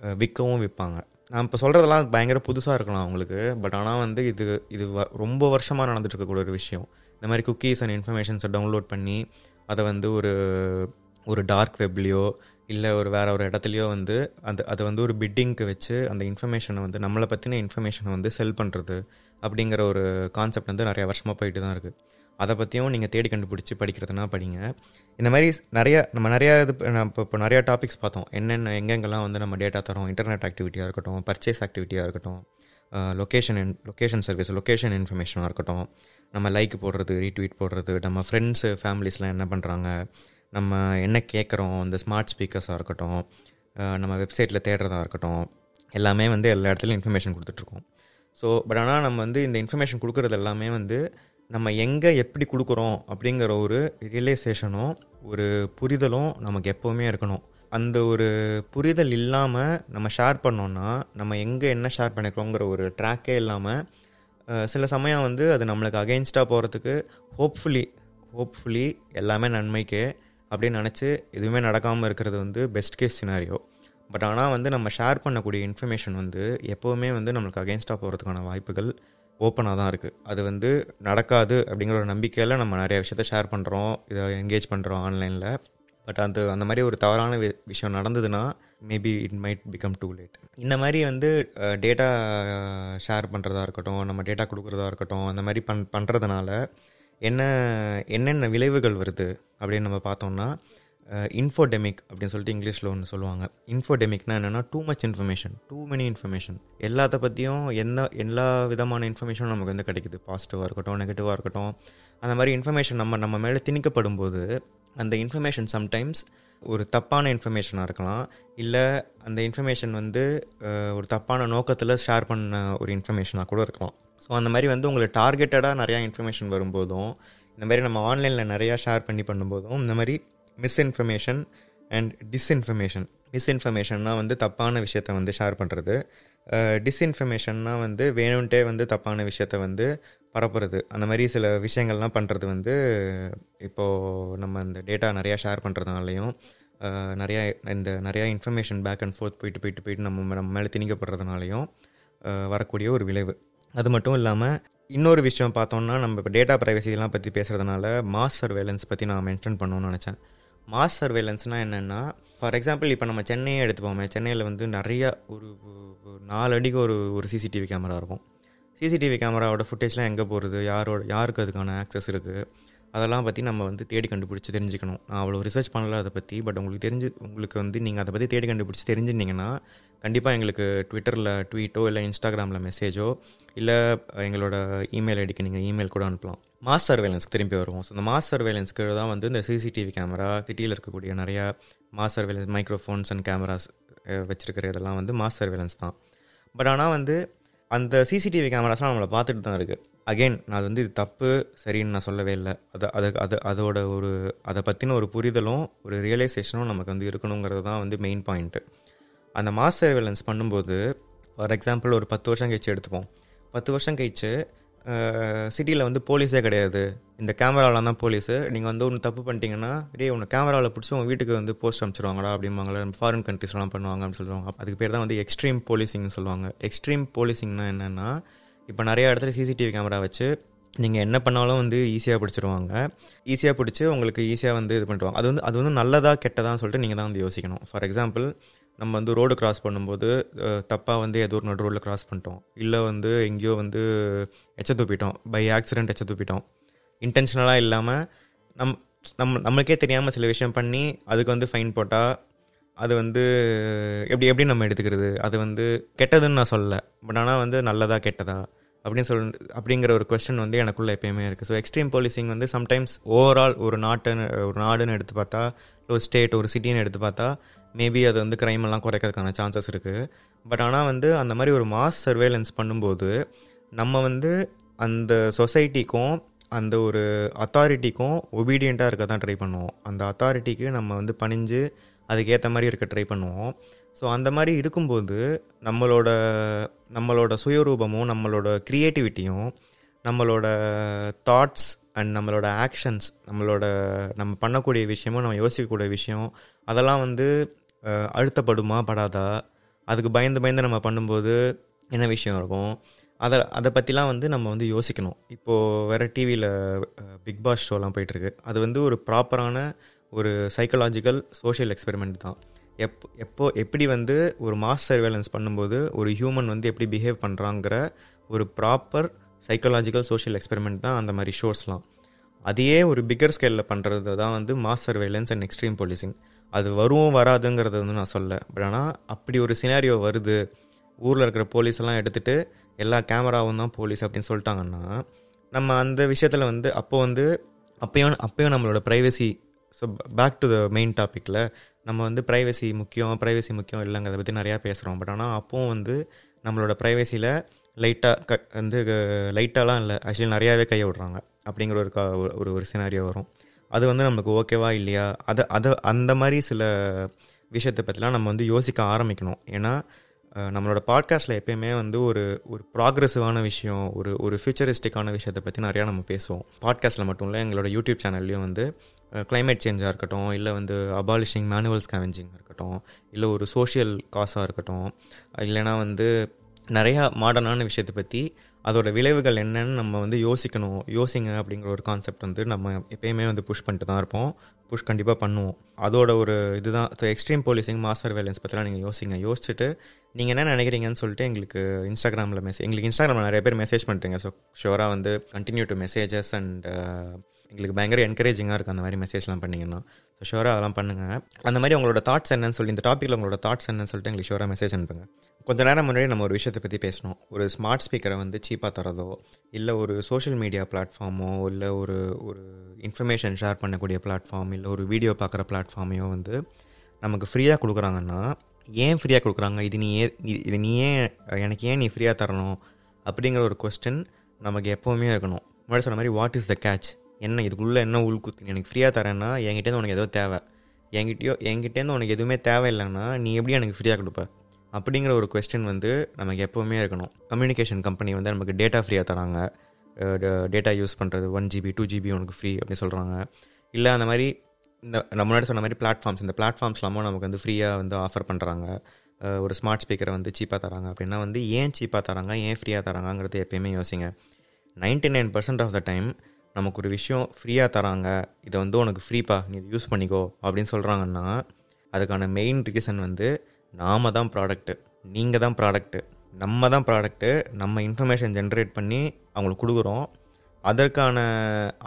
விற்கவும் விற்பாங்க நான் இப்போ சொல்கிறதெல்லாம் பயங்கர புதுசாக இருக்கலாம் அவங்களுக்கு பட் ஆனால் வந்து இது இது வ- ரொம்ப வருஷமாக நடந்துட்டு இருக்கக்கூடிய ஒரு விஷயம். இந்த மாதிரி குக்கீஸ் அண்ட் இன்ஃபர்மேஷன்ஸை டவுன்லோட் பண்ணி அதை வந்து ஒரு ஒரு டார்க் வெப்லேயோ இல்லை ஒரு வேற ஒரு இடத்துலையோ வந்து அந்த அதை வந்து ஒரு பிட்டிங்க்கு வச்சு அந்த இன்ஃபர்மேஷனை வந்து நம்மளை பற்றின இன்ஃபர்மேஷனை வந்து செல் பண்ணுறது அப்படிங்கிற ஒரு கான்செப்ட் வந்து நிறைய வருஷமாக போயிட்டு தான் இருக்குது அதை பற்றியும் நீங்கள் தேடி கண்டுபிடிச்சி படிக்கிறதுனா படிங்க. இந்த மாதிரி நிறைய நம்ம நிறையா இது நம்ம இப்போ இப்போ நிறையா டாபிக்ஸ் பார்த்தோம். என்னென்ன எங்கெங்கெல்லாம் வந்து நம்ம டேட்டா தரோம் இன்டர்நெட் ஆக்டிவிட்டியாக இருக்கட்டும் பர்ச்சேஸ் ஆக்டிவிட்டியாக இருக்கட்டும் லொக்கேஷன் லொக்கேஷன் சர்வீஸ் லொக்கேஷன் இன்ஃபர்மேஷனாக இருக்கட்டும் நம்ம லைக் போடுறது ரீட்வீட் போடுறது நம்ம ஃப்ரெண்ட்ஸு ஃபேமிலிஸ்லாம் என்ன பண்ணுறாங்க நம்ம என்ன கேட்குறோம்? இந்த ஸ்மார்ட் ஸ்பீக்கர்ஸாக இருக்கட்டும் நம்ம வெப்சைட்டில் தேடுறதா இருக்கட்டும் எல்லாமே வந்து எல்லா இடத்துலையும் இன்ஃபர்மேஷன் கொடுத்துட்ருக்கோம் ஸோ பட் ஆனால் நம்ம வந்து இந்த இன்ஃபர்மேஷன் கொடுக்குறது எல்லாமே வந்து நம்ம எங்கே எப்படி கொடுக்குறோம் அப்படிங்கிற ஒரு ரியலைசேஷனும் ஒரு புரிதலும் நமக்கு எப்போவுமே இருக்கணும். அந்த ஒரு புரிதல் இல்லாமல் நம்ம ஷேர் பண்ணோன்னா நம்ம எங்கே என்ன ஷேர் பண்ணிக்கிறோங்கிற ஒரு ட்ராக்கே இல்லாமல் சில சமயம் வந்து அது நம்மளுக்கு அகெயின்ஸ்டாக போகிறதுக்கு ஹோப்ஃபுல்லி ஹோப்ஃபுல்லி எல்லாமே நன்மைக்கே அப்படின்னு நினச்சி எதுவுமே நடக்காமல் இருக்கிறது வந்து பெஸ்ட் கேஸ் சினாரியோ பட் ஆனால் வந்து நம்ம ஷேர் பண்ணக்கூடிய இன்ஃபர்மேஷன் வந்து எப்போவுமே வந்து நம்மளுக்கு அகெயின்ஸ்டாக போகிறதுக்கான வாய்ப்புகள் ஓப்பனாக தான் இருக்குது. அது வந்து நடக்காது அப்படிங்கிற ஒரு நம்பிக்கையில் நம்ம நிறைய விஷயத்த ஷேர் பண்ணுறோம் இதை என்கேஜ் பண்ணுறோம் ஆன்லைனில் பட் அந்த அந்த மாதிரி ஒரு தவறான வி- விஷயம் நடந்ததுன்னா maybe it might become too late இந்த மாதிரி வந்து டேட்டா ஷேர் பண்ணுறதா இருக்கட்டும் நம்ம டேட்டா கொடுக்குறதா இருக்கட்டும் அந்த மாதிரி பண் பண்ணுறதுனால என்ன என்னென்ன விளைவுகள் வருது அப்படின்னு நம்ம பார்த்தோம்னா இன்ஃபோடெமிக் அப்படின்னு சொல்லிட்டு இங்கிலீஷில் ஒன்று சொல்லுவாங்க. இன்ஃபோடெமிக்னா என்னென்னா too much information too many information எல்லாத்த பற்றியும் எந்த எல்லா விதமான இன்ஃபர்மேஷனும் நமக்கு வந்து கிடைக்குது. பாசிட்டிவாக இருக்கட்டும் நெகட்டிவாக இருக்கட்டும். அந்த மாதிரி இன்ஃபர்மேஷன் நம்ம நம்ம மேலே திணிக்கப்படும் போது அந்த இன்ஃபர்மேஷன் சம்டைம்ஸ் ஒரு தப்பான இன்ஃபர்மேஷனாக இருக்கலாம். இல்லை அந்த இன்ஃபர்மேஷன் வந்து ஒரு தப்பான நோக்கத்தில் ஷேர் பண்ண ஒரு இன்ஃபர்மேஷனாக கூட இருக்கலாம். ஸோ அந்த மாதிரி வந்து உங்களுக்கு டார்கெட்டடாக நிறையா இன்ஃபர்மேஷன் வரும்போதும் இந்த மாதிரி நம்ம ஆன்லைனில் நிறையா ஷேர் பண்ணி பண்ணும்போதும் இந்த மாதிரி மிஸ்இன்ஃபர்மேஷன் அண்ட் டிஸ்இன்ஃபர்மேஷன் மிஸ்இன்ஃபர்மேஷன்னா வந்து தப்பான விஷயத்த வந்து ஷேர் பண்ணுறது டிஸ்இன்ஃபர்மேஷன்னா வந்து வேணும்ட்டே வந்து தப்பான விஷயத்த வந்து பரப்புறது. அந்த மாதிரி சில விஷயங்கள்லாம் பண்ணுறது வந்து இப்போது நம்ம இந்த டேட்டா நிறையா ஷேர் பண்ணுறதுனாலையும் நிறையா இந்த நிறையா இன்ஃபர்மேஷன் பேக் அண்ட் ஃபோர்த் போயிட்டு போயிட்டு போயிட்டு நம்ம நம்ம மேலே திணிக்கப்படுறதுனாலையும் வரக்கூடிய ஒரு விளைவு. அது மட்டும் இல்லாமல் இன்னொரு விஷயம் பார்த்தோம்னா நம்ம இப்போ டேட்டா ப்ரைவசிலாம் பற்றி பேசுகிறதுனால மாஸ் சர்வேலன்ஸ் பற்றி நான் மென்ஷன் பண்ணணும்னு நினச்சேன். மாஸ் சர்வேலன்ஸ்னால் என்னென்னா ஃபார் எக்ஸாம்பிள் இப்போ நம்ம சென்னையை எடுத்துப்போமே சென்னையில் வந்து நிறைய ஒரு ஒரு நாலு அடிக்கு ஒரு ஒரு சிசிடிவி கேமரா இருக்கும். சிசிடிவி கேமராவோட ஃபுட்டேஜ்லாம் எங்கே போகிறது யாரோட யாருக்கு அதுக்கான ஆக்சஸ் இருக்குது அதெல்லாம் பற்றி நம்ம வந்து தேடி கண்டுபிடிச்சி தெரிஞ்சுக்கணும். நான் அவ்வளோ ரிசர்ச் பண்ணல அதை பற்றி பட் உங்களுக்கு தெரிஞ்சு உங்களுக்கு வந்து நீங்கள் அதை பற்றி தேடி கண்டுபிடிச்சி தெரிஞ்சுட்டிங்கன்னா கண்டிப்பாக எங்களுக்கு ட்விட்டரில் ட்வீட்டோ இல்லை இன்ஸ்டாகிராமில் மெசேஜோ இல்லை எங்களோட இமெயில் ஐடிக்கு நீங்கள் இமெயில் கூட அனுப்பலாம். மாஸ் சர்வேலன்ஸ்க்கு திரும்பி வருவோம். ஸோ இந்த மாஸ் சர்வேலன்ஸ்க்கு தான் வந்து இந்த சிசிடிவி கேமரா சிட்டியில் இருக்கக்கூடிய நிறையா mass surveillance microphones and cameras வச்சுருக்கிற இதெல்லாம் வந்து மாஸ் சர்வேலன்ஸ் தான். பட் ஆனால் வந்து அந்த சிசிடிவி கேமராஸ்லாம் நம்மளை பார்த்துட்டு தான் இருக்குது அகெயின் நான் அது வந்து இது தப்பு சரின்னு நான் சொல்லவே இல்லை. அது அது அது அதோட ஒரு அதை பற்றின ஒரு புரிதலும் ஒரு ரியலைசேஷனும் நமக்கு வந்து இருக்கணுங்கிறது தான் வந்து மெயின் பாயிண்ட்டு அந்த மாஸ் சர்வேலன்ஸ் பண்ணும்போது ஃபார் எக்ஸாம்பிள் ஒரு பத்து வருஷம் கழிச்சு எடுத்துப்போம். பத்து வருஷம் கழிச்சு சிட்டியில் வந்து போலீஸே கிடையாது. இந்த கேமராவில் தான் போலீஸு. நீங்கள் வந்து ஒன்று தப்பு பண்ணிட்டீங்கன்னா ரே உன்னை கேமராவில் பிடிச்சி உங்கள் வீட்டுக்கு வந்து போஸ்ட் அனுப்பிச்சிருவாங்கடா அப்படிம்பாங்களே ஃபாரின் கண்ட்ரிஸ்லாம் பண்ணுவாங்க அப்படின்னு சொல்லுவாங்க அதுக்கு பேர் தான் வந்து எக்ஸ்ட்ரீம் போலீசிங்னு சொல்லுவாங்க. எக்ஸ்ட்ரீம் போலீசிங்னா என்னென்னா இப்போ நிறைய இடத்துல சிசிடிவி கேமரா வச்சு நீங்கள் என்ன பண்ணாலும் வந்து ஈஸியாக பிடிச்சிருவாங்க. ஈஸியாக பிடிச்சி உங்களுக்கு ஈஸியாக வந்து இது பண்ணிடுவாங்க. அது வந்து அது வந்து நல்லதாக கெட்டதான்னு சொல்லிட்டு நீங்கள் தான் வந்து யோசிக்கணும். ஃபார் எக்ஸாம்பிள் நம்ம வந்து ரோடு கிராஸ் பண்ணும்போது தப்பாக வந்து ஏதோ ஒரு நடு ரோட்டில் கிராஸ் பண்ணிட்டோம். இல்லை வந்து எங்கேயோ வந்து எச்ச துப்பிட்டோம். பை ஆக்சிடென்ட் எச்ச தூப்பிட்டோம். இன்டென்ஷனலாக இல்லாமல் நம் நம்ம நம்மளுக்கே தெரியாமல் சில விஷயம் பண்ணி அதுக்கு வந்து ஃபைன் போட்டால் அது வந்து எப்படி எப்படி நம்ம எடுத்துக்கிறது? அது வந்து கெட்டதுன்னு நான் சொல்லலை. பட் ஆனால் வந்து நல்லதா கெட்டதா? அப்படின்னு சொல் அப்படிங்கிற ஒரு கொஸ்டின் வந்து எனக்குள்ளே எப்பயுமே இருக்குது ஸோ எக்ஸ்ட்ரீம் போலீசிங் வந்து சம்டைம்ஸ் ஓவரால் ஒரு நாட்டுன்னு ஒரு நாடுன்னு எடுத்து பார்த்தா ஒரு ஸ்டேட் ஒரு சிட்டின்னு எடுத்து பார்த்தா மேபி அது வந்து க்ரைம் எல்லாம் குறைக்கிறதுக்கான சான்சஸ் இருக்குது பட் ஆனால் வந்து அந்த மாதிரி ஒரு மாஸ் சர்வேலன்ஸ் பண்ணும்போது நம்ம வந்து அந்த சொசைட்டிக்கும் அந்த ஒரு அத்தாரிட்டிக்கும் ஒபீடியண்ட்டாக இருக்க தான் ட்ரை பண்ணுவோம். அந்த அத்தாரிட்டிக்கு நம்ம வந்து பணிஞ்சு அதுக்கேற்ற மாதிரி இருக்க ட்ரை பண்ணுவோம். ஸோ அந்த மாதிரி இருக்கும்போது நம்மளோட நம்மளோட சுயரூபமும் நம்மளோட க்ரியேட்டிவிட்டியும் நம்மளோட தாட்ஸ் அண்ட் நம்மளோட ஆக்ஷன்ஸ் நம்மளோட நம்ம பண்ணக்கூடிய விஷயமும் நம்ம யோசிக்கக்கூடிய விஷயம் அதெல்லாம் வந்து அழுத்தப்படுமா படாதா? அதுக்கு பயந்து பயந்து நம்ம பண்ணும்போது என்ன விஷயம் இருக்கும்? அதை அதை பற்றிலாம் வந்து நம்ம வந்து யோசிக்கணும். இப்போது வேறு டிவியில் பிக் பாஸ் ஷோலாம் போயிட்டுருக்கு. அது வந்து ஒரு ப்ராப்பரான ஒரு சைக்கலாஜிக்கல் சோஷியல் எக்ஸ்பெரிமெண்ட் தான். எப் எப்போ எப்படி வந்து ஒரு மாஸ் சர்வேலன்ஸ் பண்ணும்போது ஒரு ஹியூமன் வந்து எப்படி பிஹேவ் பண்ணுறாங்கிற ஒரு ப்ராப்பர் சைக்கலாஜிக்கல் சோஷியல் எக்ஸ்பெரிமெண்ட் தான் அந்த மாதிரி ஷோஸ்லாம் அதையே ஒரு பிக்கர் ஸ்கேலில் பண்ணுறது தான் வந்து mass surveillance and extreme policing அது வரும் வராதுங்கிறது வந்து நான் சொல்ல பட் ஆனால் அப்படி ஒரு சினாரியோ வருது ஊரில் இருக்கிற போலீஸ் எல்லாம் எடுத்துகிட்டு எல்லா கேமராவும் தான் போலீஸ் அப்படின்னு சொல்லிட்டாங்கன்னா நம்ம அந்த விஷயத்தில் வந்து அப்போ வந்து அப்பயும் அப்பயும் நம்மளோட privacy so back to the main டாப்பிக்கில் நம்ம வந்து ப்ரைவசி முக்கியம் ப்ரைவசி முக்கியம் இல்லைங்கிறத பற்றி நிறையா பேசுகிறோம் பட் ஆனால் அப்போவும் வந்து நம்மளோட ப்ரைவசியில் லைட்டாக க வந்து லைட்டாலாம் இல்லை. ஆக்சுவலி நிறையாவே கையை விடுறாங்க. அப்படிங்கிற ஒரு கா ஒரு ஒரு சினாரியோ வரும். அது வந்து நமக்கு ஓகேவா இல்லையா? அதை அதை அந்த மாதிரி சில விஷயத்தை பற்றிலாம் நம்ம வந்து யோசிக்க ஆரம்பிக்கணும். ஏன்னா நம்மளோட பாட்காஸ்ட்டில் எப்பயுமே வந்து ஒரு ஒரு ப்ராக்ரெசிவான விஷயம் ஒரு ஒரு ஃபியூச்சரிஸ்டிக்கான விஷயத்தை பற்றி நிறையா நம்ம பேசுவோம். பாட்காஸ்ட்டில் மட்டும் இல்லை எங்களோட யூடியூப் சேனல்லையும் வந்து கிளைமேட் சேஞ்சாக இருக்கட்டும் இல்லை வந்து அபாலிஷிங் மேனுவல் ஸ்கேவெஞ்சிங் இருக்கட்டும் இல்லை ஒரு சோஷியல் காஸாக இருக்கட்டும் இல்லைனா வந்து நிறையா மாடர்னான விஷயத்தை பற்றி அதோட விளைவுகள் என்னன்னு நம்ம வந்து யோசிக்கணும். யோசிங்க அப்படிங்கிற ஒரு கான்செப்ட் வந்து நம்ம எப்பயுமே வந்து புஷ் பண்ணிட்டு தான் இருப்போம். புஷ் கண்டிப்பாக பண்ணுவோம். அதோட ஒரு இதுதான். So extreme policing mass surveillance பற்றிலாம் நீங்கள் யோசிங்க. யோசிச்சுட்டு நீங்கள் என்ன நினைக்கிறீங்கன்னு சொல்லிட்டு எங்களுக்கு இன்ஸ்டாகிராமில் மெசேஜ் எங்களுக்கு இன்ஸ்டாகிராமில் நிறைய பேர் மெசேஜ் பண்ணுறீங்க ஸோ ஷோராக வந்து கண்டினியூ டு மெசேஜஸ் அண்ட் எங்களுக்கு பயங்கர என்கரேஜிங்காக இருக்குது அந்த மாதிரி மெசேஜ்லாம் பண்ணிங்கன்னா. ஸோ ஷோராக அதெல்லாம் பண்ணுங்கள் அந்த மாதிரி உங்களோட தாட்ஸ் என்னன்னு சொல்லி இந்த டாப்பிக்கில் உங்களோட தாட்ஸ் என்னன்னு சொல்லிட்டு எங்களுக்கு ஷோராக மெசேஜ் அனுப்புங்க. கொஞ்ச நேரம் முன்னாடி நம்ம ஒரு விஷயத்தை பற்றி பேசணும். ஒரு ஸ்மார்ட் ஸ்பீக்கரை வந்து சீப்பாக தரதோ இல்லை ஒரு சோஷியல் மீடியா பிளாட்ஃபார்மோ இல்லை ஒரு ஒரு இன்ஃபர்மேஷன் ஷேர் பண்ணக்கூடிய பிளாட்ஃபார்ம் இல்லை ஒரு வீடியோ பார்க்குற பிளாட்ஃபார்மையோ வந்து நமக்கு ஃப்ரீயாக கொடுக்குறாங்கன்னா ஏன் ஃப்ரீயாக கொடுக்குறாங்க? இது நீ ஏ இது நீ ஏன் எனக்கு ஏன் நீ ஃப்ரீயாக தரணும்? அப்படிங்கிற ஒரு கொஸ்டின் நமக்கு எப்போவுமே இருக்கணும். முன்னாடி சொன்ன மாதிரி வாட் இஸ் த கேட்ச் என்ன இதுக்குள்ளே என்ன உள்குத்து எனக்கு ஃப்ரீயாக தரேன்னா என்கிட்டேருந்து உனக்கு ஏதோ தேவை. என்கிட்டயோ என்கிட்டேருந்து உனக்கு எதுவுமே தேவையில்லைன்னா நீ எப்படி எனக்கு ஃப்ரீயாக கொடுப்ப? அப்படிங்கிற ஒரு கொஸ்டின் வந்து நமக்கு எப்போவுமே இருக்கணும். கம்யூனிகேஷன் கம்பெனி வந்து நமக்கு டேட்டா ஃப்ரீயாக தராங்க. டேட்டா யூஸ் பண்ணுறது ஒன் ஜிபி டூ ஜிபி உனக்கு ஃப்ரீ அப்படின்னு சொல்கிறாங்க இல்லை அந்த மாதிரி இந்த நம்ம முன்னாடி சொன்ன மாதிரி பிளாட்ஃபார்ம்ஸ் இந்த பிளாட்ஃபார்ம்ஸ்லாமும் நமக்கு வந்து ஃப்ரீயாக வந்து ஆஃபர் பண்ணுறாங்க ஒரு ஸ்மார்ட் ஸ்பீக்கரை வந்து சீப்பாக தராங்க. அப்படின்னா வந்து ஏன் சீப்பாக தராங்க ஏன் ஃப்ரீயாக தராங்கங்கிறது எப்பயுமே யோசிங்க. Ninety nine percent of the time நமக்கு ஒரு விஷயம் ஃப்ரீயாக தராங்க. இதை வந்து உனக்கு ஃப்ரீப்பா நீ இது யூஸ் பண்ணிக்கோ அப்படின்னு சொல்கிறாங்கன்னா அதுக்கான மெயின் ரீசன் வந்து நாம தான் ப்ராடக்ட்டு நீங்கள் தான் ப்ராடக்ட்டு நம்ம தான் ப்ராடக்ட்டு நம்ம இன்ஃபர்மேஷன் ஜென்ரேட் பண்ணி அவங்களுக்கு கொடுக்குறோம். அதற்கான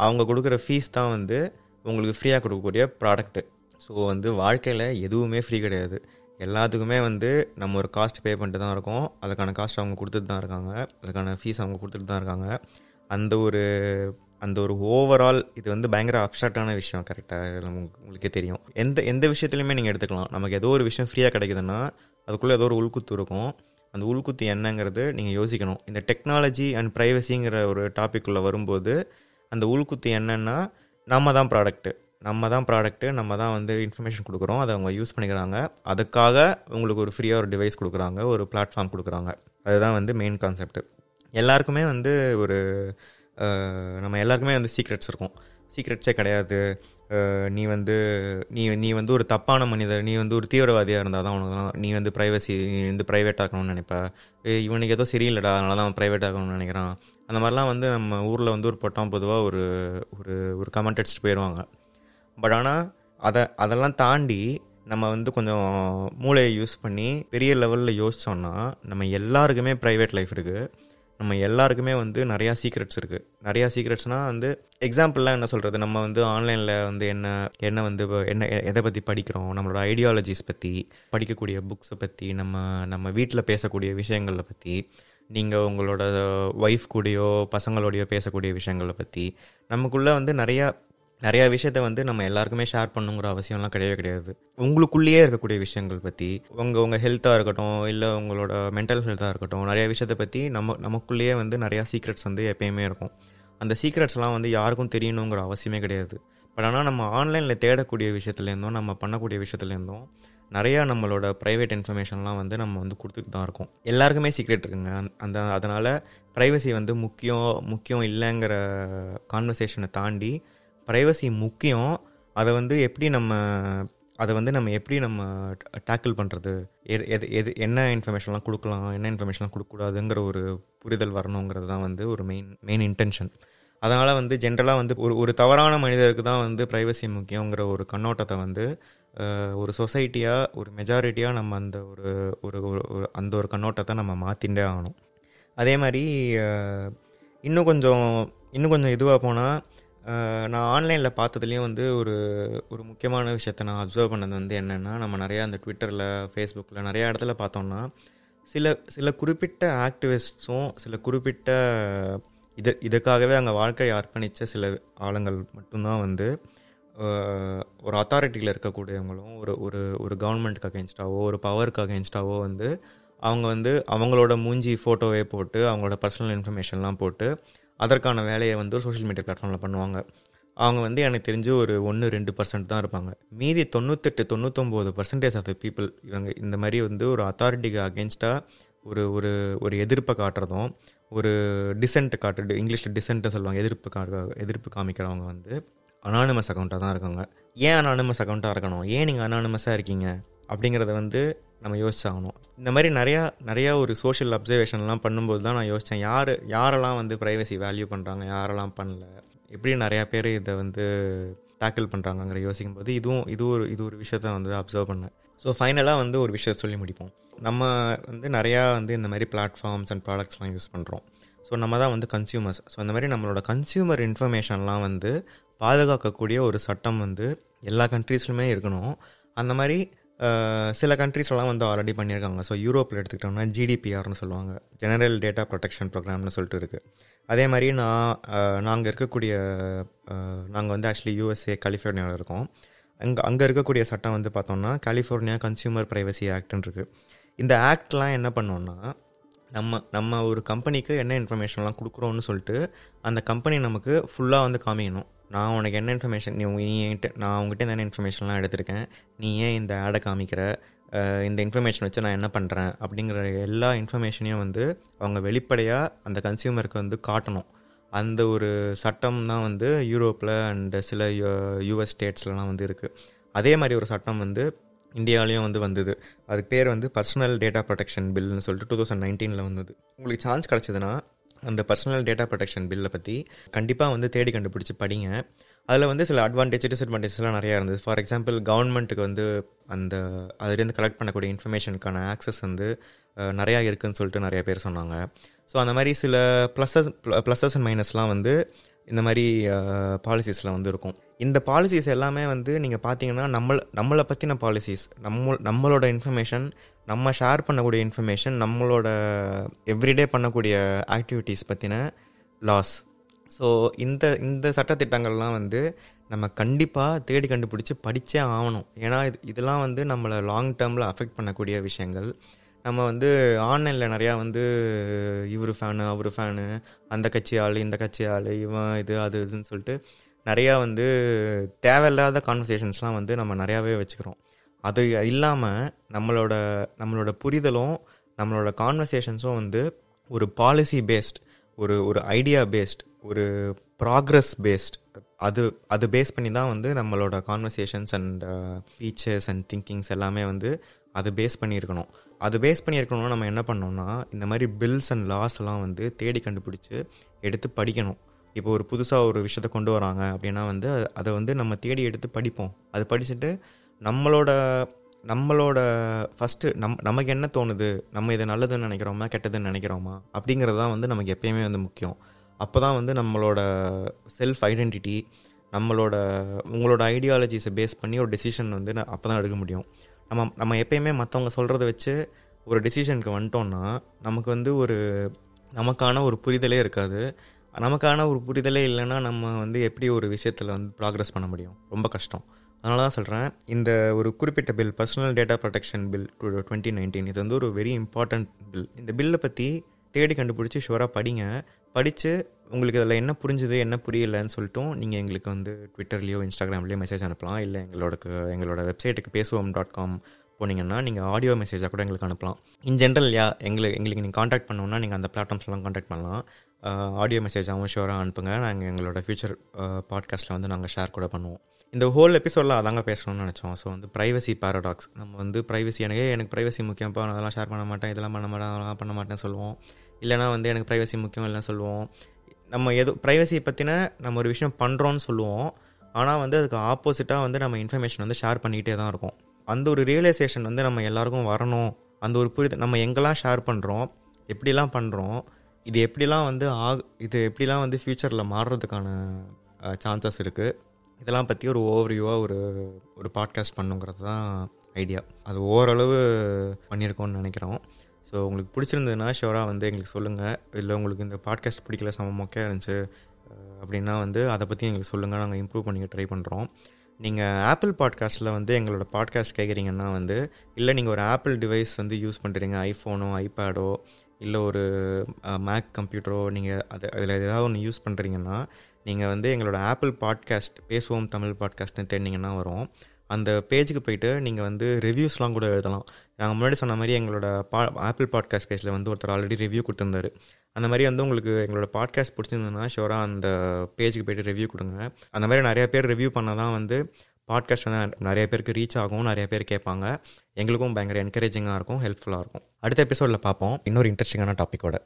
அவங்க கொடுக்குற ஃபீஸ் தான் வந்து உங்களுக்கு ஃப்ரீயாக கொடுக்கக்கூடிய ப்ராடக்ட்டு ஸோ வந்து வாழ்க்கையில் எதுவுமே ஃப்ரீ கிடையாது. எல்லாத்துக்குமே வந்து நம்ம ஒரு காஸ்ட் பே பண்ணிட்டு தான் இருக்கோம். அதுக்கான காஸ்ட் அவங்க கொடுத்துட்டு தான் இருக்காங்க. அதுக்கான ஃபீஸ் அவங்க கொடுத்துட்டு தான் இருக்காங்க. அந்த ஒரு அந்த ஒரு ஓவரால் இது வந்து பயங்கர அப்சாக்டான விஷயம் கரெக்டாக உங்களுக்கே தெரியும். எந்த எந்த விஷயத்துலையுமே நீங்கள் எடுத்துக்கலாம். நமக்கு ஏதோ ஒரு விஷயம் ஃப்ரீயாக கிடைக்குதுன்னா அதுக்குள்ளே ஏதோ ஒரு உள்குத்து இருக்கும். அந்த உள்குத்து என்னங்கிறது நீங்கள் யோசிக்கணும். இந்த டெக்னாலஜி அண்ட் ப்ரைவசிங்கிற ஒரு டாப்பிக்குள்ளே வரும்போது அந்த உள்குத்து என்னன்னா நம்ம தான் ப்ராடக்ட்டு நம்ம தான் ப்ராடக்ட்டு நம்ம தான் வந்து இன்ஃபர்மேஷன் கொடுக்குறோம். அதை அவங்க யூஸ் பண்ணிக்கிறாங்க. அதுக்காக உங்களுக்கு ஒரு ஃப்ரீயாக ஒரு டிவைஸ் கொடுக்குறாங்க. ஒரு பிளாட்ஃபார்ம் கொடுக்குறாங்க. அதுதான் வந்து மெயின் கான்செப்ட் எல்லாருக்குமே வந்து ஒரு நம்ம எல்லாருக்குமே வந்து சீக்ரெட்ஸ் இருக்கும். சீக்ரெட்ஸே கிடையாது. நீ வந்து நீ நீ வந்து ஒரு தப்பான மனிதர் நீ வந்து ஒரு தீவிரவாதியாக இருந்தால் தான் உனக்கு நீ வந்து ப்ரைவசி நீ வந்து ப்ரைவேட் ஆக்கணும்னு நினைப்ப. இவனுக்கு ஏதோ சரியில்லைடா அதனால தான் அவன் ப்ரைவேட் ஆகணும்னு நினைக்கிறான். அந்த மாதிரிலாம் வந்து நம்ம ஊரில் வந்து ஒரு பொட்டம் பொதுவாக ஒரு ஒரு ஒரு கமெண்ட் அடிச்சுட்டு போயிடுவாங்க பட் ஆனால் அதை அதெல்லாம் தாண்டி நம்ம வந்து கொஞ்சம் மூளையை யூஸ் பண்ணி பெரிய லெவலில் யோசித்தோன்னா நம்ம எல்லாருக்குமே ப்ரைவேட் லைஃப் இருக்குது நம்ம எல்லாருக்குமே வந்து நிறையா சீக்ரெட்ஸ் இருக்குது நிறையா சீக்ரெட்ஸ்னால் வந்து எக்ஸாம்பிள்லாம் என்ன சொல்கிறது நம்ம வந்து ஆன்லைனில் வந்து என்ன என்ன வந்து என்ன எ- எதை பற்றி படிக்கிறோம்? நம்மளோட ஐடியாலஜிஸ் பற்றி படிக்கக்கூடிய புக்ஸை பற்றி நம்ம நம்ம வீட்டில் பேசக்கூடிய விஷயங்களை பற்றி நீங்கள் உங்களோட ஒய்ஃப் கூடயோ பசங்களோடையோ பேசக்கூடிய விஷயங்களை பற்றி நமக்குள்ளே வந்து நிறையா நிறையா விஷயத்த வந்து நம்ம எல்லாருக்குமே ஷேர் பண்ணுங்கிற அவசியம்லாம் கிடையவே கிடையாது. உங்களுக்குள்ளேயே இருக்கக்கூடிய விஷயங்கள் பற்றி உங்கள் உங்கள் ஹெல்த்தாக இருக்கட்டும் இல்லை உங்களோட மென்டல் ஹெல்த்தாக இருக்கட்டும் நிறைய விஷயத்தை பற்றி நம்ம நமக்குள்ளேயே வந்து நிறையா சீக்ரெட்ஸ் வந்து எப்பயுமே இருக்கும். அந்த சீக்ரெட்ஸ்லாம் வந்து யாருக்கும் தெரியணுங்கிற அவசியமே கிடையாது. பட் ஆனால் நம்ம ஆன்லைனில் தேடக்கூடிய விஷயத்துலேருந்தும் நம்ம பண்ணக்கூடிய விஷயத்துலேருந்தும் நிறையா நம்மளோட ப்ரைவேட் இன்ஃபர்மேஷன்லாம் வந்து நம்ம வந்து கொடுத்துட்டு தான் இருக்கோம். எல்லாருக்குமே சீக்ரெட் இருக்குங்க. அந்த- அந்த அதனால் ப்ரைவசி வந்து முக்கியம் முக்கியம் இல்லைங்கிற கான்வர்சேஷனை தாண்டி ப்ரைவசி முக்கியம். அதை வந்து எப்படி நம்ம அதை வந்து நம்ம எப்படி நம்ம டேக்கிள் பண்ணுறது எது எது எது என்ன இன்ஃபர்மேஷன்லாம் கொடுக்கலாம்? என்ன இன்ஃபர்மேஷன்லாம் கொடுக்கக்கூடாதுங்கிற ஒரு புரிதல் வரணுங்கிறது தான் வந்து ஒரு மெயின் மெயின் இன்டென்ஷன் அதனால் வந்து ஜென்ரலாக வந்து ஒரு ஒரு தவறான மனிதருக்கு தான் வந்து ப்ரைவசி முக்கியங்கிற ஒரு கண்ணோட்டத்தை வந்து ஒரு சொசைட்டியாக ஒரு மெஜாரிட்டியாக நம்ம அந்த ஒரு ஒரு ஒரு- அந்த ஒரு கண்ணோட்டத்தை நம்ம மாற்றிண்டே ஆகணும். அதே மாதிரி இன்னும் கொஞ்சம் இன்னும் கொஞ்சம் இதுவாக போனால் நான் ஆன்லைனில் பார்த்ததுலேயும் வந்து ஒரு ஒரு முக்கியமான விஷயத்த நான் அப்சர்வ் பண்ணது வந்து என்னென்னா நம்ம நிறையா அந்த ட்விட்டரில் ஃபேஸ்புக்கில் நிறையா இடத்துல பார்த்தோம்னா சில சில குறிப்பிட்ட ஆக்டிவிஸ்ட்ஸும் சில குறிப்பிட்ட இது இதுக்காகவே அங்கே வாழ்க்கையை அர்ப்பணித்த சில ஆளுங்கள் மட்டும்தான் வந்து ஒரு அத்தாரிட்டியில் இருக்கக்கூடியவங்களும் ஒரு ஒரு ஒரு கவர்மெண்ட்டுக்கு அகேன்ஸ்டாவோ ஒரு பவருக்கு அகேன்ஸ்டாவோ வந்து அவங்க வந்து அவங்களோட மூஞ்சி ஃபோட்டோவே போட்டு அவங்களோட பர்சனல் இன்ஃபர்மேஷன்லாம் போட்டு அதற்கான வேலையை வந்து ஒரு சோஷியல் மீடியா பிளாட்ஃபார்மில் பண்ணுவாங்க. அவங்க வந்து எனக்கு தெரிஞ்சு ஒரு ஒன்று ரெண்டு பர்சன்ட் தான் இருப்பாங்க. மீதி தொண்ணூத்தெட்டு தொண்ணூத்தொம்பது பர்சன்டேஜ் ஆஃப் த பீப்புள் இவங்க இந்த மாதிரி வந்து ஒரு அத்தாரிட்டிக்கு அகேன்ஸ்டாக ஒரு ஒரு ஒரு எதிர்ப்பை காட்டுறதும் ஒரு டிசென்ட் காட்டு இங்கிலீஷில் டிசென்ட்டை சொல்லுவாங்க எதிர்ப்பு கா எதிர்ப்பு காமிக்கிறவங்க வந்து அனானிமஸ் அக்கௌண்ட்டாக தான் இருக்காங்க. ஏன் அனானிமஸ் அக்கௌண்ட்டாக இருக்கணும்? ஏன் நீங்கள் அனானிமஸாக இருக்கீங்க? அப்படிங்கிறத வந்து நம்ம யோசிச்சாகணும். இந்த மாதிரி நிறையா நிறையா ஒரு சோஷியல் அப்சர்வேஷன்லாம் பண்ணும்போது தான் நான் யோசித்தேன் யார் யாரெல்லாம் வந்து ப்ரைவசி வேல்யூ பண்ணுறாங்க யாரெல்லாம் பண்ணல எப்படி நிறையா பேர் இதை வந்து டேக்கிள் பண்ணுறாங்கங்கிற யோசிக்கும்போது இதுவும் இது ஒரு இது ஒரு விஷயத்த வந்து அப்சர்வ் பண்ணேன். ஸோ ஃபைனலாக வந்து ஒரு விஷயத்தை சொல்லி முடிப்போம். நம்ம வந்து நிறையா வந்து இந்த மாதிரி பிளாட்ஃபார்ம்ஸ் அண்ட் ப்ராடக்ட்ஸ்லாம் யூஸ் பண்ணுறோம் ஸோ நம்ம தான் வந்து கன்சியூமர்ஸ் ஸோ இந்த மாதிரி நம்மளோட கன்சியூமர் இன்ஃபர்மேஷன்லாம் வந்து பாதுகாக்கக்கூடிய ஒரு சட்டம் வந்து எல்லா கண்ட்ரீஸ்லுமே இருக்கணும். அந்த மாதிரி சில கண்ட்ரீஸ்லாம் வந்து ஆல்ரெடி பண்ணியிருக்காங்க. ஸோ யூரோப்பில் எடுத்துக்கிட்டோம்னா ஜிடிபிஆர்னு சொல்லுவாங்க. ஜெனரல் டேட்டா ப்ரொடெக்ஷன் ப்ரோக்ராம்னு சொல்லிட்டு இருக்குது அதே மாதிரி நான் நாங்கள் இருக்கக்கூடிய நாங்கள் வந்து ஆக்சுவலி யூஎஸ்ஏ கலிஃபோர்னியாவில் இருக்கோம். அங்கே அங்கே இருக்கக்கூடிய சட்டம் வந்து பார்த்தோம்னா கலிஃபோர்னியா கன்சியூமர் ப்ரைவசி ஆக்ட்னு இருக்குது இந்த ஆக்ட்லாம் என்ன பண்ணோன்னா நம்ம நம்ம ஒரு கம்பெனிக்கு என்ன இன்ஃபர்மேஷன்லாம் கொடுக்குறோன்னு சொல்லிட்டு அந்த கம்பெனி நமக்கு ஃபுல்லாக வந்து காமிக்கணும். நான் உனக்கு என்ன இன்ஃபர்மேஷன் நீ நீ என்கிட்ட நான் உங்ககிட்ட என்ன இன்ஃபர்மேஷன்லாம் எடுத்திருக்கேன் நீ ஏன் இந்த ஆடை காமிக்கிற இந்த இன்ஃபர்மேஷன் வச்சு நான் என்ன பண்ணுறேன் அப்படிங்கிற எல்லா இன்ஃபர்மேஷனையும் வந்து அவங்க வெளிப்படையாக அந்த கன்சியூமருக்கு வந்து காட்டணும். அந்த ஒரு சட்டம் தான் வந்து யூரோப்பில் அண்ட் சில யூஎஸ் ஸ்டேட்ஸ்லலாம் வந்து இருக்குது அதே மாதிரி ஒரு சட்டம் வந்து இந்தியாவிலையும் வந்து வந்தது. அதுக்கு பேர் வந்து பர்சனல் டேட்டா ப்ரொடெக்ஷன் பில்னு சொல்லிட்டு டூ தௌசண்ட் நைன்டீனில் வந்தது. உங்களுக்கு சான்ஸ் கிடச்சதுன்னா அந்த பர்சனல் டேட்டா ப்ரொடெக்ஷன் பில்லை பற்றி கண்டிப்பாக வந்து தேடி கண்டுபிடிச்சி படிங்க. அதில் வந்து சில அட்வான்டேஜ் டிஸ்அட்வான்டேஜஸ்லாம் நிறையா இருந்தது. ஃபார் எக்ஸாம்பிள் கவர்மெண்ட்டுக்கு வந்து அந்த அதுலேருந்து கலெக்ட் பண்ணக்கூடிய இன்ஃபர்மேஷனுக்கான ஆக்சஸ் வந்து நிறையா இருக்குதுன்னு சொல்லிட்டு நிறைய பேர் சொன்னாங்க. ஸோ அந்த மாதிரி சில ப்ளஸஸ் ப்ளஸஸ் அண்ட் மைனஸ்லாம் வந்து இந்த மாதிரி பாலிசிஸில் வந்து இருக்கும். இந்த பாலிசிஸ் எல்லாமே வந்து நீங்கள் பார்த்தீங்கன்னா நம்மள நம்மளை பற்றின பாலிசிஸ் நம்ம நம்மளோட இன்ஃபர்மேஷன் நம்ம ஷேர் பண்ணக்கூடிய இன்ஃபர்மேஷன் நம்மளோட எவ்ரிடே பண்ணக்கூடிய ஆக்டிவிட்டீஸ் பற்றின லாஸ் ஸோ இந்த இந்த சட்டத்திட்டங்கள்லாம் வந்து நம்ம கண்டிப்பாக தேடி கண்டுபிடிச்சி படித்தே ஆகணும். ஏன்னா இது இதெல்லாம் வந்து நம்மளை லாங் டேர்மில் அஃபெக்ட் பண்ணக்கூடிய விஷயங்கள். நம்ம வந்து ஆன்லைனில் நிறையா வந்து இவர் ஃபேனு அவர் ஃபேனு அந்த கட்சி ஆள் இந்த கட்சி ஆள் இவன் இது அது இதுன்னு சொல்லிட்டு நிறையா வந்து தேவையில்லாத கான்வர்சேஷன்ஸ்லாம் வந்து நம்ம நிறையாவே வச்சுக்கிறோம். அது இல்லாமல் நம்மளோட நம்மளோட புரிதலும் நம்மளோட கான்வர்சேஷன்ஸும் வந்து ஒரு பாலிசி பேஸ்ட் ஒரு ஒரு ஐடியா பேஸ்ட் ஒரு ப்ராக்ரஸ் பேஸ்ட் அது அது பேஸ் பண்ணி தான் வந்து நம்மளோட conversations and features and thinkings எல்லாமே வந்து அது பேஸ் பண்ணியிருக்கணும். அது பேஸ் பண்ணியிருக்கணும்னா நம்ம என்ன பண்ணோம்னா இந்த மாதிரி பில்ஸ் அண்ட் லாஸ் எல்லாம் வந்து தேடி கண்டுபிடிச்சி எடுத்து படிக்கணும். இப்போ ஒரு புதுசாக ஒரு விஷயத்த கொண்டு வராங்க அப்படின்னா வந்து அதை வந்து நம்ம தேடி எடுத்து படிப்போம். அது படிச்சுட்டு நம்மளோட நம்மளோட ஃபஸ்ட்டு நம் நமக்கு என்ன தோணுது? நம்ம இதை நல்லதுன்னு நினைக்கிறோமா? கெட்டதுன்னு நினைக்கிறோமா? அப்படிங்கிறது தான் வந்து நமக்கு எப்பயுமே வந்து முக்கியம். அப்போ தான் வந்து நம்மளோட செல்ஃப் ஐடென்டிட்டி நம்மளோட உங்களோட ஐடியாலஜிஸை பேஸ் பண்ணி ஒரு டெசிஷன் வந்து அப்போ தான் எடுக்க முடியும். நம்ம நம்ம எப்பயுமே மற்றவங்க சொல்கிறத வச்சு ஒரு டெசிஷனுக்கு வந்துட்டோம்னா நமக்கு வந்து ஒரு நமக்கான ஒரு புரிதலே இருக்காது. நமக்கான ஒரு புரிதலே இல்லைன்னா நம்ம வந்து எப்படி ஒரு விஷயத்தில் வந்து ப்ராக்ரஸ் பண்ண முடியும்? ரொம்ப கஷ்டம். அதனால தான் சொல்கிறேன் இந்த ஒரு குறிப்பிட்ட bill personal data protection bill two twenty nineteen இது வந்து ஒரு வெரி இம்பார்ட்டன்ட் பில் இந்த பில்லை பற்றி தேடி கண்டுபிடிச்சி ஷுவராக படிங்க. படித்து உங்களுக்கு இதில் என்ன புரிஞ்சுது என்ன புரியலைன்னு சொல்லிட்டும் நீங்கள் எங்களுக்கு வந்து ட்விட்டர்லேயோ இன்ஸ்டாகிராம்லேயோ மெசேஜ் அனுப்பலாம். இல்லை எங்களோட எங்களோட வெப்சைட்டுக்கு பேசுவோம் டாட் காம் போனீங்கன்னா நீங்கள் ஆடியோ மெசேஜாக கூட எங்களுக்கு அனுப்பலாம். இன் ஜென்ரல் யா எங்களுக்கு எங்களுக்கு நீங்கள் காண்டாக்ட் பண்ணோன்னா நீங்கள் அந்த பிளாட்ஃபார்ம்ஸ்லாம் காண்டாக்ட் பண்ணலாம். ஆடியோ மெசேஜாகவும் ஷோராக அனுப்புங்க. நாங்கள் எங்களோட ஃபியூச்சர் பாட்காஸ்ட்டில் வந்து நாங்கள் ஷேர் கூட பண்ணுவோம். இந்த ஹோல் எபிசோடில் அதாங்க பேசணும்னு நினச்சோம். ஸோ வந்து ப்ரைவசி பேரடாக்ஸ் நம்ம வந்து ப்ரைவசி எனக்கு எனக்கு ப்ரைவசி முக்கியம்ப்பா நான் அதெல்லாம் ஷேர் பண்ண மாட்டேன் இதெல்லாம் பண்ண மாட்டேன் அதெல்லாம் பண்ண மாட்டேன்னு சொல்லுவோம். இல்லைனா வந்து எனக்கு ப்ரைவசி முக்கியம் இல்லைன்னு சொல்லுவோம். நம்ம எது ப்ரைவசி பற்றின நம்ம ஒரு விஷயம் பண்ணுறோன்னு சொல்லுவோம். ஆனால் வந்து அதுக்கு ஆப்போசிட்டாக வந்து நம்ம இன்ஃபர்மேஷன் வந்து ஷேர் பண்ணிகிட்டே தான் இருக்கும். அந்த ஒரு ரியலைசேஷன் வந்து நம்ம எல்லாருக்கும் வரணும். அந்த ஒரு புரிதல் நம்ம எங்கெல்லாம் ஷேர் பண்ணுறோம் எப்படிலாம் பண்ணுறோம் இது எப்படிலாம் வந்து ஆ இது எப்படிலாம் வந்து ஃப்யூச்சரில் மாறுறதுக்கான சான்சஸ் இருக்குது இதெல்லாம் பற்றி ஒரு ஓவர்வியூவாக ஒரு ஒரு பாட்காஸ்ட் பண்ணுங்கிறது தான் ஐடியா அது ஓரளவு பண்ணியிருக்கோம்னு நினைக்கிறோம். ஸோ உங்களுக்கு பிடிச்சிருந்ததுன்னா ஷோராக வந்து எங்களுக்கு சொல்லுங்கள் இல்லை உங்களுக்கு இந்த பாட்காஸ்ட் பிடிக்கல செம இருந்துச்சு அப்படின்னா வந்து அதை பற்றி எங்களுக்கு சொல்லுங்கள் நாங்கள் இம்ப்ரூவ் பண்ணிக்க ட்ரை பண்ணுறோம் நீங்கள் ஆப்பிள் பாட்காஸ்ட்டில் வந்து எங்களோட பாட்காஸ்ட் கேட்குறீங்கன்னா வந்து இல்லை நீங்கள் ஒரு ஆப்பிள் டிவைஸ் வந்து யூஸ் பண்ணுறீங்க ஐஃபோனோ ஐபேடோ இல்லை ஒரு மேக் கம்ப்யூட்டரோ நீங்கள் அது அதில் ஏதாவது ஒன்று யூஸ் பண்ணுறீங்கன்னா நீங்கள் வந்து எங்களோட ஆப்பிள் பாட்காஸ்ட் பேசுவோம் தமிழ் பாட்காஸ்ட்னு தேடினீங்கன்னா வரும். அந்த பேஜுக்கு போயிட்டு நீங்கள் வந்து ரிவ்யூஸ்லாம் கூட எழுதலாம். நாங்கள் முன்னாடி சொன்ன மாதிரி எங்களோட பா ஆப்பிள் பாட்காஸ்ட் பேஜில் வந்து ஒருத்தர் ஆல்ரெடி ரிவ்யூ கொடுத்துருந்தாரு. அந்த மாதிரி வந்து உங்களுக்கு எங்களோட பாட்காஸ்ட் பிடிச்சிருந்ததுன்னா ஷோராக அந்த பேஜுக்கு போயிட்டு ரிவ்யூ கொடுங்க. அந்த மாதிரி நிறையா பேர் ரிவ்யூ பண்ணால் தான் வந்து பாட்காஸ்ட் வந்து நிறைய பேருக்கு ரீச் ஆகும் நிறைய பேர் கேட்பாங்க. எங்களுக்கும் பயங்கர என்கரேஜிங்காக இருக்கும் ஹெல்ப்ஃபுல்லாக இருக்கும். அடுத்த எபிசோடில் பார்ப்போம். இன்னொரு இன்ட்ரெஸ்டிங்கான டாப்பிக்கோட